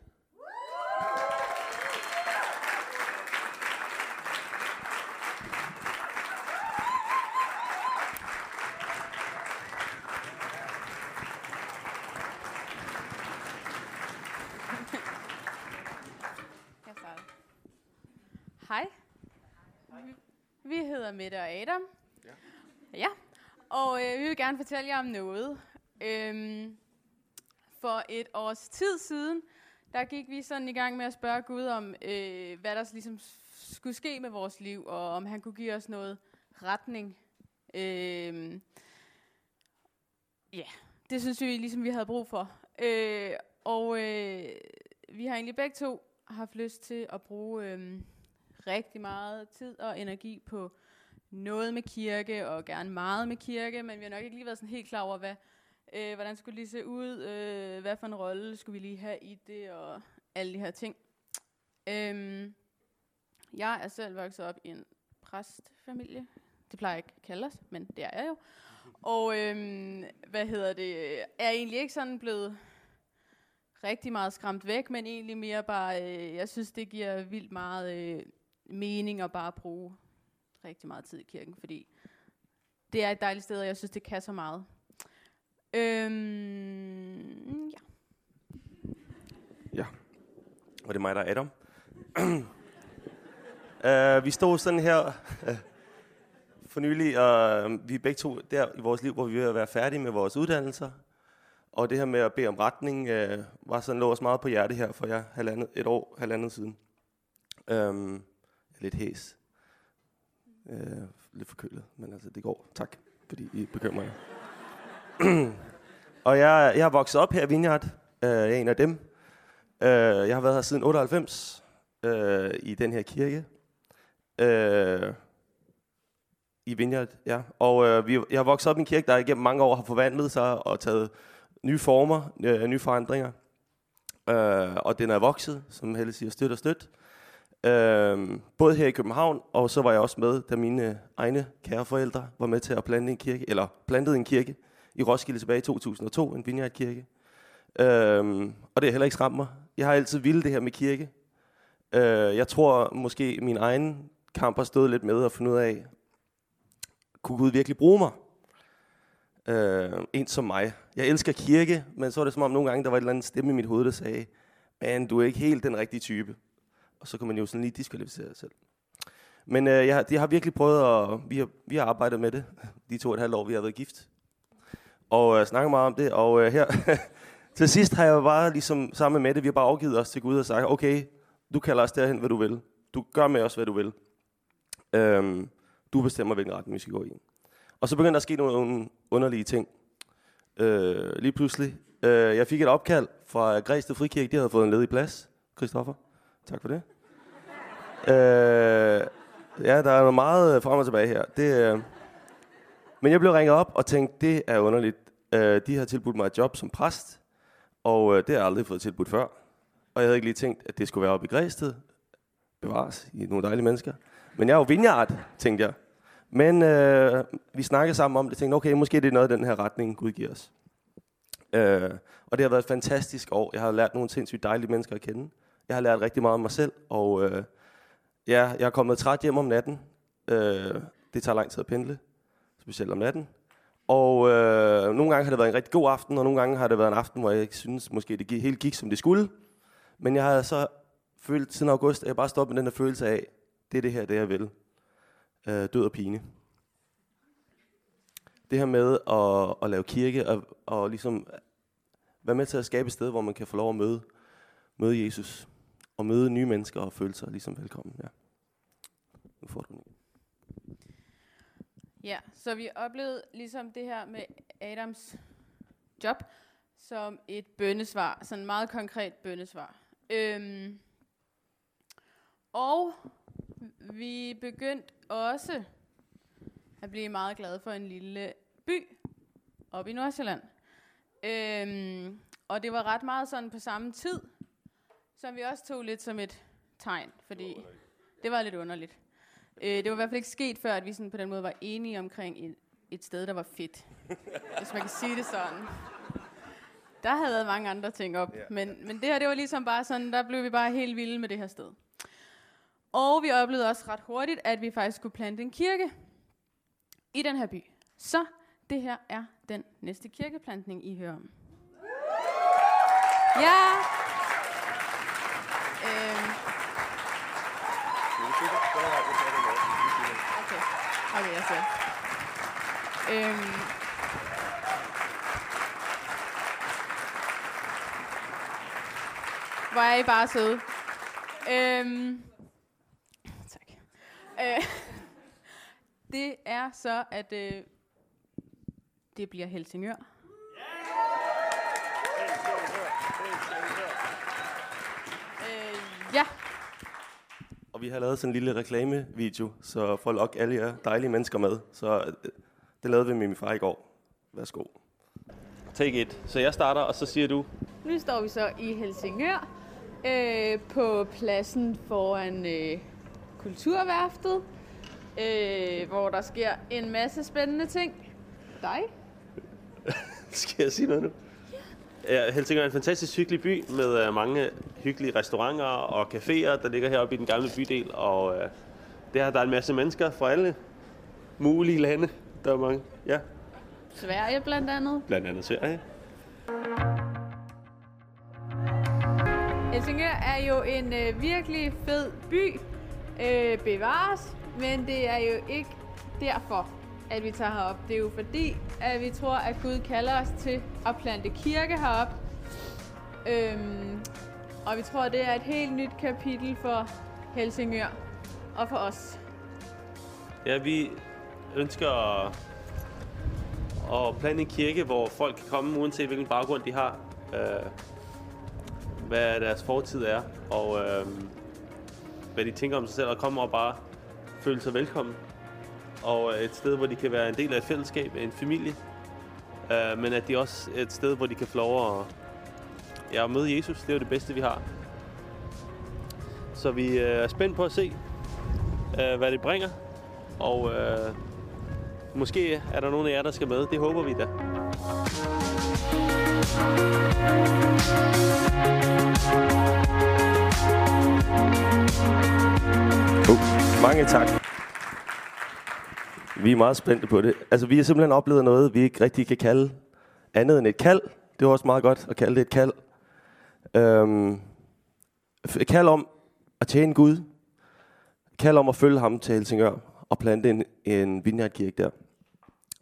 Hej. Vi hedder Mette og Adam. Ja. ja. Og øh, vi vil gerne fortælle jer om noget. Øhm, for et års tid siden, der gik vi sådan i gang med at spørge Gud om, øh, hvad der ligesom skulle ske med vores liv, og om han kunne give os noget retning. Øh, ja, det synes vi ligesom, vi havde brug for. Øh, og øh, vi har egentlig begge to haft lyst til at bruge øh, rigtig meget tid og energi på noget med kirke, og gerne meget med kirke, men vi har nok ikke lige været sådan helt klar over, hvad, øh, hvordan skulle det lige se ud, øh, hvad for en rolle skulle vi lige have i det, og alle de her ting. Øhm, jeg er selv vokset op i en præstfamilie. Det plejer jeg ikke at kalde os, men det er jeg jo. Og øhm, hvad hedder det, er egentlig ikke sådan blevet rigtig meget skræmt væk, men egentlig mere bare, øh, jeg synes, det giver vildt meget øh, mening at bare bruge rigtig meget tid i kirken, fordi det er et dejligt sted, og jeg synes, det kan så meget. Øhm, ja. Ja, og det er mig, der er Adam. uh, vi stod sådan her uh, for nylig, og uh, vi er begge to der i vores liv, hvor vi er ved at være færdige med vores uddannelser. Og det her med at bede om retning, uh, var sådan lå os meget på hjerte her for jer halvandet, et år, halvandet siden. Um, lidt hæs. Uh, lidt forkølet, men altså det går. Tak, fordi I bekymrer jer. og jeg, jeg har vokset op her i Vineyard. Øh, jeg er en af dem. Øh, jeg har været her siden 98 øh, i den her kirke. Øh, I Vineyard, ja. Og øh, vi, jeg har vokset op i en kirke, der igennem mange år har forvandlet sig og taget nye former, øh, nye forandringer. Øh, og den er vokset, som Helle siger, støt og støt. Øh, både her i København, og så var jeg også med, da mine egne kære forældre var med til at plante en kirke, eller plantede en kirke i Roskilde tilbage i 2002, en vineyardkirke. Øhm, og det har heller ikke skræmt mig. Jeg har altid ville det her med kirke. Øh, jeg tror måske min egen kamp har stået lidt med at finde ud af, kunne Gud virkelig bruge mig? Øh, en som mig. Jeg elsker kirke, men så var det som om nogle gange, der var et eller andet stemme i mit hoved, der sagde, men du er ikke helt den rigtige type. Og så kan man jo sådan lige diskvalificere sig selv. Men øh, jeg, jeg har virkelig prøvet at... Vi har, vi har arbejdet med det, de to og et halvt år, vi har været gift. Og øh, snakket meget om det. Og øh, her til sidst har jeg bare ligesom sammen med det, vi har bare overgivet os til Gud og sagt, okay, du kalder os derhen, hvad du vil. Du gør med os, hvad du vil. Øhm, du bestemmer, hvilken retning vi skal gå i. Og så begyndte der at ske nogle underlige ting. Øh, lige pludselig. Øh, jeg fik et opkald fra Græsted Frikirke. De havde fået en ledig plads. Christoffer, tak for det. øh, ja, der er meget frem og tilbage her. Det, øh. Men jeg blev ringet op og tænkte, det er underligt. Øh, de har tilbudt mig et job som præst, og øh, det har jeg aldrig fået tilbudt før. Og jeg havde ikke lige tænkt, at det skulle være oppe i Græsted. Bevares i nogle dejlige mennesker. Men jeg er jo vineyard, tænkte jeg. Men øh, vi snakkede sammen om det, tænkte, okay, måske det er noget af den her retning, Gud giver os. Øh, og det har været et fantastisk år. Jeg har lært nogle sindssygt dejlige mennesker at kende. Jeg har lært rigtig meget om mig selv, og øh, ja, jeg er kommet træt hjem om natten. Øh, det tager lang tid at pendle, specielt om natten. Og øh, nogle gange har det været en rigtig god aften, og nogle gange har det været en aften, hvor jeg ikke synes, måske det helt gik, som det skulle. Men jeg har så følt siden august, at jeg bare stoppet med den der følelse af, det er det her, det jeg vil. Øh, død og pine. Det her med at, at lave kirke, og, og ligesom være med til at skabe et sted, hvor man kan få lov at møde, møde Jesus, og møde nye mennesker og føle sig ligesom velkommen. Ja. Nu får du den. Ja, så vi oplevede ligesom det her med Adams job som et bøndesvar, sådan et meget konkret bøndesvar. Øhm, og vi begyndte også at blive meget glade for en lille by oppe i Nordsjælland. Øhm, og det var ret meget sådan på samme tid, som vi også tog lidt som et tegn, fordi det var lidt underligt. Øh, det var i hvert fald ikke sket før, at vi sådan på den måde var enige omkring et, et sted, der var fedt. hvis man kan sige det sådan. Der havde været mange andre ting op, yeah. men, men det her, det var ligesom bare sådan, der blev vi bare helt vilde med det her sted. Og vi oplevede også ret hurtigt, at vi faktisk skulle plante en kirke i den her by. Så det her er den næste kirkeplantning, I hører om. Ja. Øhm. Okay, jeg ser. Øhm. Hvor er I bare søde. Øhm. Tak. Øh. Det er så, at øh, det bliver Helsingør. Øh, ja, Og vi har lavet sådan en lille reklamevideo, så for at lokke alle jer dejlige mennesker med. Så øh, det lavede vi med min far i går. Værsgo. Take it. Så jeg starter, og så siger du... nu står vi så i Helsingør øh, på pladsen foran øh, Kulturværftet, øh, hvor der sker en masse spændende ting. Dig? Skal jeg sige noget nu? Ja, Helsingør er en fantastisk hyggelig by med uh, mange hyggelige restauranter og caféer, der ligger heroppe i den gamle bydel. Og uh, der, der er en masse mennesker fra alle mulige lande. Der er mange. Ja, Sverige blandt andet. blandt andet Sverige. Helsingør er jo en øh, virkelig fed by, øh, bevares, men det er jo ikke derfor, at vi tager herop. Det er jo fordi, at vi tror, at Gud kalder os til at plante kirke herop. Øhm, og vi tror, det er et helt nyt kapitel for Helsingør og for os. Ja, vi ønsker at, plante en kirke, hvor folk kan komme, uanset hvilken baggrund de har. Øh, hvad deres fortid er, og øh, hvad de tænker om sig selv, og komme og bare føle sig velkommen. og øh, et sted, hvor de kan være en del af et fællesskab, en familie. Øh, men at de også er et sted, hvor de kan få lov at ja, at møde Jesus. Det er jo det bedste, vi har. Så vi øh, er spændt på at se, øh, hvad det bringer. Og øh, måske er der nogen af jer, der skal med. Det håber vi da. Uh, mange tak. Vi er meget spændte på det. Altså, vi har simpelthen oplevet noget, vi ikke rigtig kan kalde andet end et kald. Det var også meget godt at kalde det et kald. Øhm, kald om at tjene Gud. Kald om at følge ham til Helsingør og plante en, en vineyardkirke der.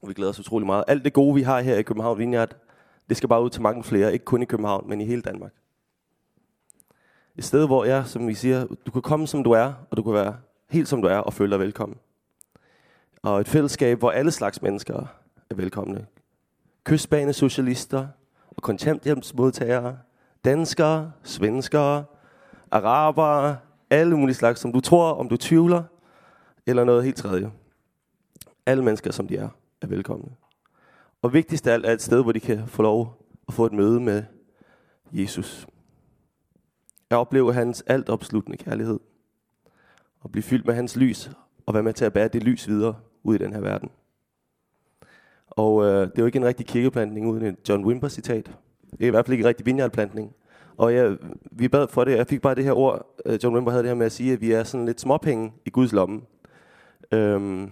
Og vi glæder os utrolig meget. Alt det gode, vi har her i København Vineyard, det skal bare ud til mange flere. Ikke kun i København, men i hele Danmark. Et sted, hvor jeg, som vi siger, du kan komme som du er, og du kan være helt som du er, og føle dig velkommen. Og et fællesskab, hvor alle slags mennesker er velkomne. Kystbane socialister og kontanthjælpsmodtagere, danskere, svenskere, arabere, alle mulige slags, som du tror, om du tvivler, eller noget helt tredje. Alle mennesker, som de er, er velkomne. Og vigtigst af alt er et sted, hvor de kan få lov at få et møde med Jesus. Jeg oplever hans altopsluttende kærlighed. Og blive fyldt med hans lys, og være med til at bære det lys videre ud i den her verden. Og øh, det er jo ikke en rigtig kirkeplantning uden et John Wimber citat. Det i hvert fald ikke rigtig vineyardplantning. Og jeg, vi bad for det. Jeg fik bare det her ord. Øh, John Wimber havde det her med at sige, at vi er sådan lidt småpenge i Guds lomme. Øhm,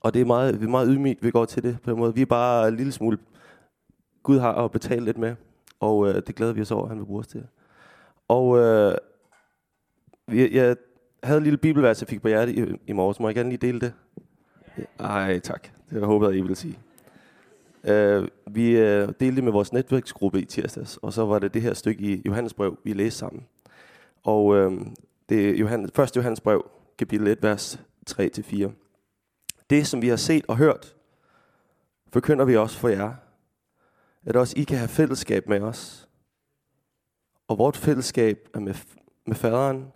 og det er meget, vi er meget ydmygt, vi går til det på en måde. Vi er bare en lille smule, Gud har at betale lidt med. Og øh, det glæder vi os over, at han vil bruge os til. Og øh, jeg, jeg havde en lille bibelvers, jeg fik på hjertet i, i morges. Må jeg gerne lige dele det? Ej, tak. Det håber jeg, I vil sige. Øh, vi øh, delte det med vores netværksgruppe i tirsdags, og så var det det her stykke i Johannes brev, vi læste sammen. Og øh, det er Johannes, 1. Johannes brev, kapitel 1, vers 3-4. Det, som vi har set og hørt, forkynder vi også for jer, at også I kan have fællesskab med os. Og vort fællesskab er med, med faderen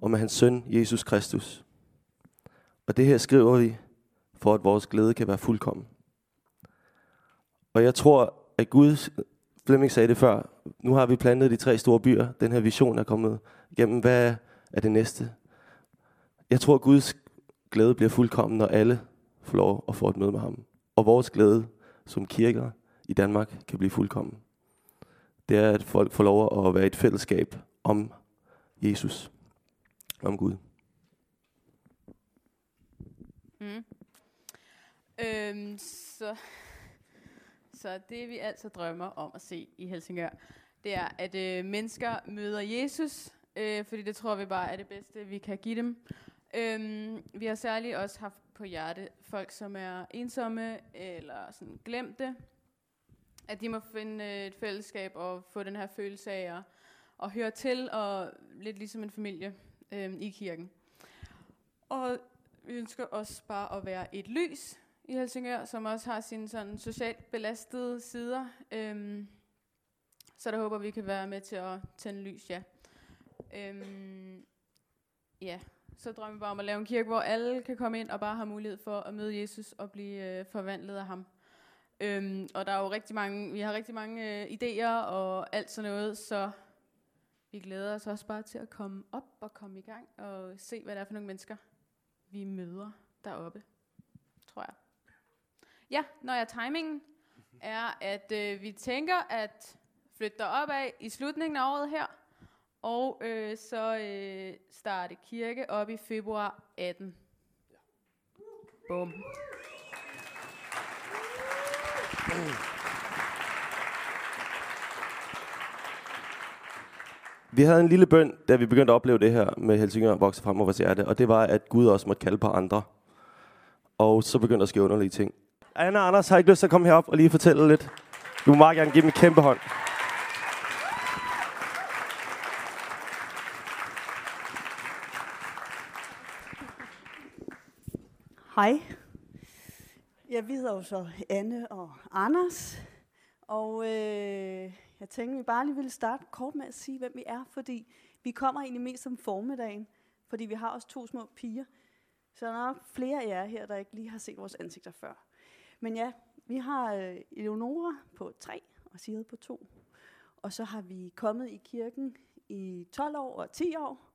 og med hans søn, Jesus Kristus. Og det her skriver vi, for at vores glæde kan være fuldkommen. Og jeg tror, at Gud, Flemming sagde det før, nu har vi plantet de tre store byer, den her vision er kommet igennem, hvad er det næste? Jeg tror, at Guds glæde bliver fuldkommen, når alle får lov at få et møde med ham. Og vores glæde som kirker i Danmark kan blive fuldkommen. Det er, at folk får lov at være et fællesskab om Jesus, om Gud. Mm. Øhm, så, så det vi altid drømmer om at se i Helsingør, det er, at øh, mennesker møder Jesus, øh, fordi det tror vi bare er det bedste, vi kan give dem. Øhm, vi har særligt også haft på hjerte folk, som er ensomme eller sådan glemte, at de må finde øh, et fællesskab og få den her følelse af at, at høre til, og lidt ligesom en familie øh, i kirken. Og vi ønsker også bare at være et lys i Helsingør, som også har sine sådan socialt belastede sider. Øhm, så der håber vi kan være med til at tænde lys, ja. Øhm, ja, så drømmer vi bare om at lave en kirke, hvor alle kan komme ind og bare have mulighed for at møde Jesus og blive øh, forvandlet af ham. Øhm, og der er jo rigtig mange, vi har rigtig mange øh, idéer og alt sådan noget, så vi glæder os også bare til at komme op og komme i gang og se, hvad det er for nogle mennesker, vi møder deroppe, tror jeg. Ja, når jeg timingen er, at øh, vi tænker at flytte op af i slutningen af året her, og øh, så øh, starte kirke op i februar 18. Bum. Vi havde en lille bøn, da vi begyndte at opleve det her med Helsingør vokse frem over vores hjerte, og det var, at Gud også måtte kalde på andre. Og så begyndte der at ske underlige ting. Anna og Anders har ikke lyst til at komme herop og lige fortælle lidt. Du må meget gerne give dem en kæmpe hånd. Hej. Ja, vi hedder jo så Anne og Anders. Og øh, jeg tænkte, vi bare lige ville starte kort med at sige, hvem vi er, fordi vi kommer egentlig mest om formiddagen, fordi vi har også to små piger. Så der er nok flere af jer her, der ikke lige har set vores ansigter før. Men ja, vi har øh, Eleonora på tre og Sigrid på to. Og så har vi kommet i kirken i 12 år og 10 år.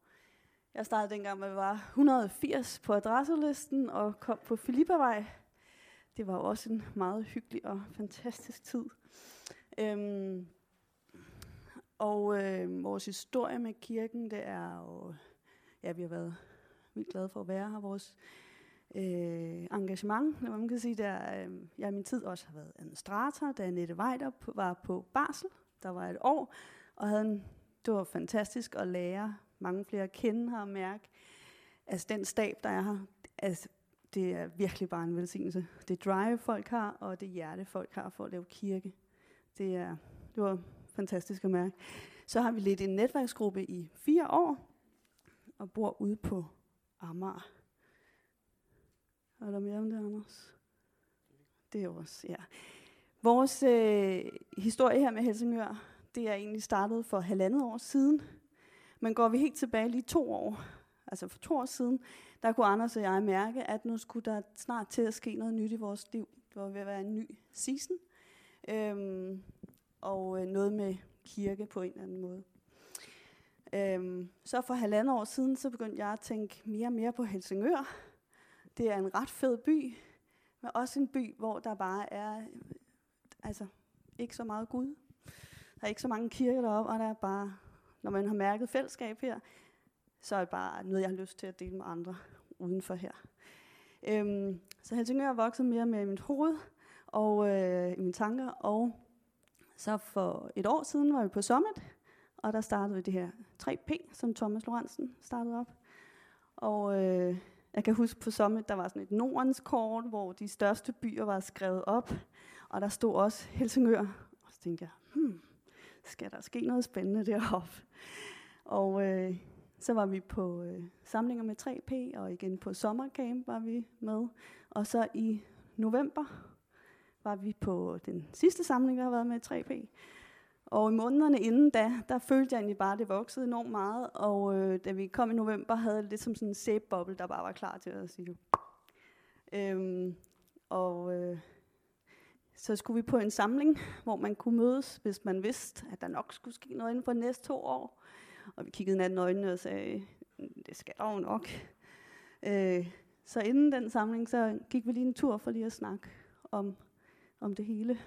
Jeg startede dengang, hvor jeg var 180 på adresselisten og kom på Filippavej. Det var også en meget hyggelig og fantastisk tid. Øhm, og øh, vores historie med kirken, det er jo, ja, vi har været vildt glade for at være her. Vores øh, engagement, når man kan sige, der, øh, jeg i min tid også har været administrator, da Annette Weider var på barsel, der var et år, og havde en, det var fantastisk at lære mange flere at kende her og mærke, altså den stab, der er her, altså, det er virkelig bare en velsignelse. Det drive, folk har, og det hjerte, folk har for at lave kirke. Det, er, det var fantastisk at mærke. Så har vi lidt en netværksgruppe i fire år, og bor ude på Amager. Er der mere om det, Anders? Det er også, ja. Vores øh, historie her med Helsingør, det er egentlig startet for halvandet år siden. Men går vi helt tilbage lige to år, altså for to år siden, der kunne Anders og jeg mærke, at nu skulle der snart til at ske noget nyt i vores liv. Det var ved at være en ny season. Øhm, og øh, noget med kirke på en eller anden måde. Øhm, så for halvandet år siden, så begyndte jeg at tænke mere og mere på Helsingør. Det er en ret fed by, men også en by, hvor der bare er altså, ikke så meget Gud. Der er ikke så mange kirker deroppe, og der er bare, når man har mærket fællesskab her, så er det bare noget, jeg har lyst til at dele med andre udenfor her. Øhm, så Helsingør er vokset mere med mit hoved og øh, i mine tanker, og så for et år siden var vi på Summit, og der startede vi det her 3P, som Thomas Lorentzen startede op. Og øh, jeg kan huske på Summit, der var sådan et Nordens kort, hvor de største byer var skrevet op, og der stod også Helsingør. Og så tænkte jeg, hmm, skal der ske noget spændende deroppe? Og øh, så var vi på øh, samlinger med 3P, og igen på sommercamp var vi med. Og så i november var vi på den sidste samling, der har været med 3P. Og i månederne inden da, der følte jeg egentlig bare, at det voksede enormt meget. Og øh, da vi kom i november, havde jeg lidt som sådan en sæbeboble, der bare var klar til at sige Øhm, og øh, så skulle vi på en samling, hvor man kunne mødes, hvis man vidste, at der nok skulle ske noget inden for de næste to år. Og vi kiggede hinanden i øjnene og sagde, det skal der jo nok. Øh, så inden den samling, så gik vi lige en tur for lige at snakke om, om det hele.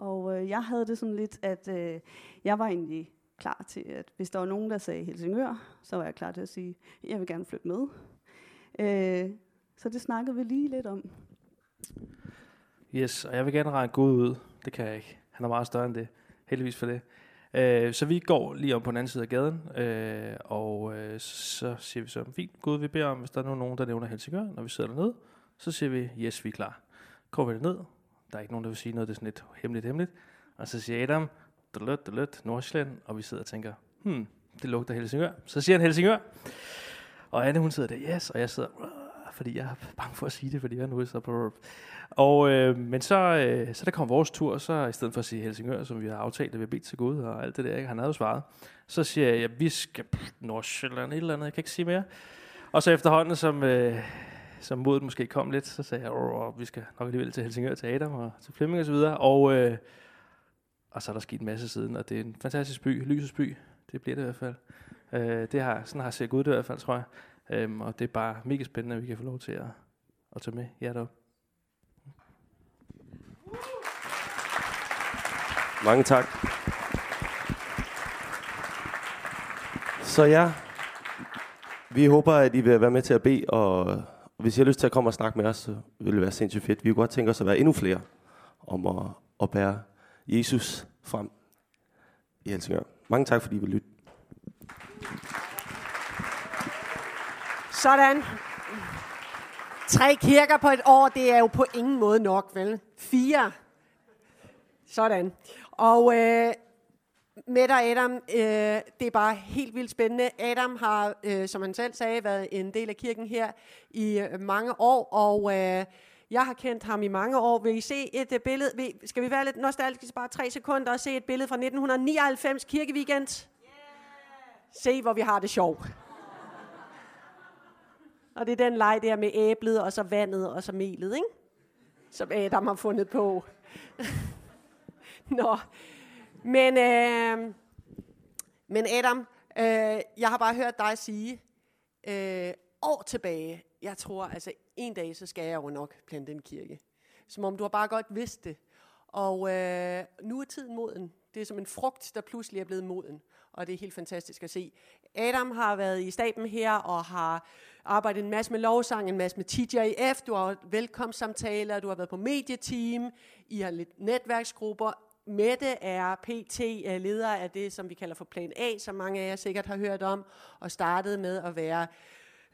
Og øh, jeg havde det sådan lidt, at øh, jeg var egentlig klar til, at hvis der var nogen, der sagde Helsingør, så var jeg klar til at sige, at jeg vil gerne flytte med. Øh, så det snakkede vi lige lidt om. Yes, og jeg vil gerne regne Gud ud. Det kan jeg ikke. Han er meget større end det. Heldigvis for det. Øh, så vi går lige om på den anden side af gaden, øh, og øh, så siger vi så, fint, Gud, vi beder om, hvis der er nogen, der nævner Helsingør, når vi sidder dernede, så siger vi, yes, vi er klar. Kommer vi ned, der er ikke nogen, der vil sige noget, det er sådan lidt hemmeligt, hemmeligt. Og så siger Adam, dalut, dalut, Nordsjælland, og vi sidder og tænker, hmm, det lugter Helsingør. Så siger han Helsingør. Og Anne, hun sidder der, yes, og jeg sidder, fordi jeg er bange for at sige det, fordi jeg er så på... Og, øh, men så, øh, så der kom vores tur, så i stedet for at sige Helsingør, som vi har aftalt, at vi har bedt til Gud og alt det der, ikke? han havde jo svaret, så siger jeg, at vi skal Nordsjælland, et eller andet, jeg kan ikke sige mere. Og så efterhånden, som, øh, som modet måske kom lidt, så sagde jeg, at vi skal nok alligevel til Helsingør, til Adam og til Flemming og så videre. Og, øh, og så er der sket en masse siden, og det er en fantastisk by, lysets by, det bliver det i hvert fald. Øh, det har, sådan har set ud det i hvert fald, tror jeg. Øhm, og det er bare mega spændende, at vi kan få lov til at, at tage med jer derop. Mange tak. Så ja, vi håber, at I vil være med til at bede, og hvis I har lyst til at komme og snakke med os, så vil det være sindssygt fedt. Vi kunne godt tænke os at være endnu flere om at, at bære Jesus frem i Helsingør. Mange tak, fordi I vil lytte. Sådan. Tre kirker på et år, det er jo på ingen måde nok, vel? Fire. Sådan. Og øh, med dig, Adam, øh, det er bare helt vildt spændende. Adam har, øh, som han selv sagde, været en del af kirken her i øh, mange år, og øh, jeg har kendt ham i mange år. Vil I se et øh, billede? Vil, skal vi være lidt nostalgiske bare tre sekunder og se et billede fra 1999 kirkeweekend? Yeah. Se, hvor vi har det sjovt. Og det er den leg der med æblet, og så vandet, og så melet, ikke? Som Adam har fundet på. Nå. Men, øh, men Adam, øh, jeg har bare hørt dig sige, øh, år tilbage, jeg tror, altså en dag, så skal jeg jo nok plante en kirke. Som om du har bare godt vidst det. Og øh, nu er tiden moden. Det er som en frugt, der pludselig er blevet moden. Og det er helt fantastisk at se. Adam har været i staben her og har arbejdet en masse med lovsang, en masse med TJF. Du har velkomstsamtaler, du har været på medieteam. I har lidt netværksgrupper. Mette er PT, er leder af det, som vi kalder for Plan A, som mange af jer sikkert har hørt om, og startede med at være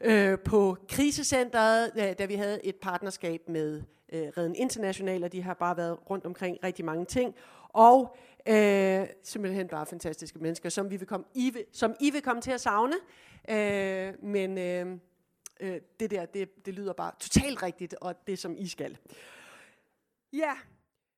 øh, på krisecentret, da, da vi havde et partnerskab med øh, Reden International, og de har bare været rundt omkring rigtig mange ting. Og øh, simpelthen bare fantastiske mennesker, som, vi vil komme, I vil, som I vil komme til at savne. Øh, men øh, øh, det der, det, det lyder bare totalt rigtigt, og det som I skal. Ja,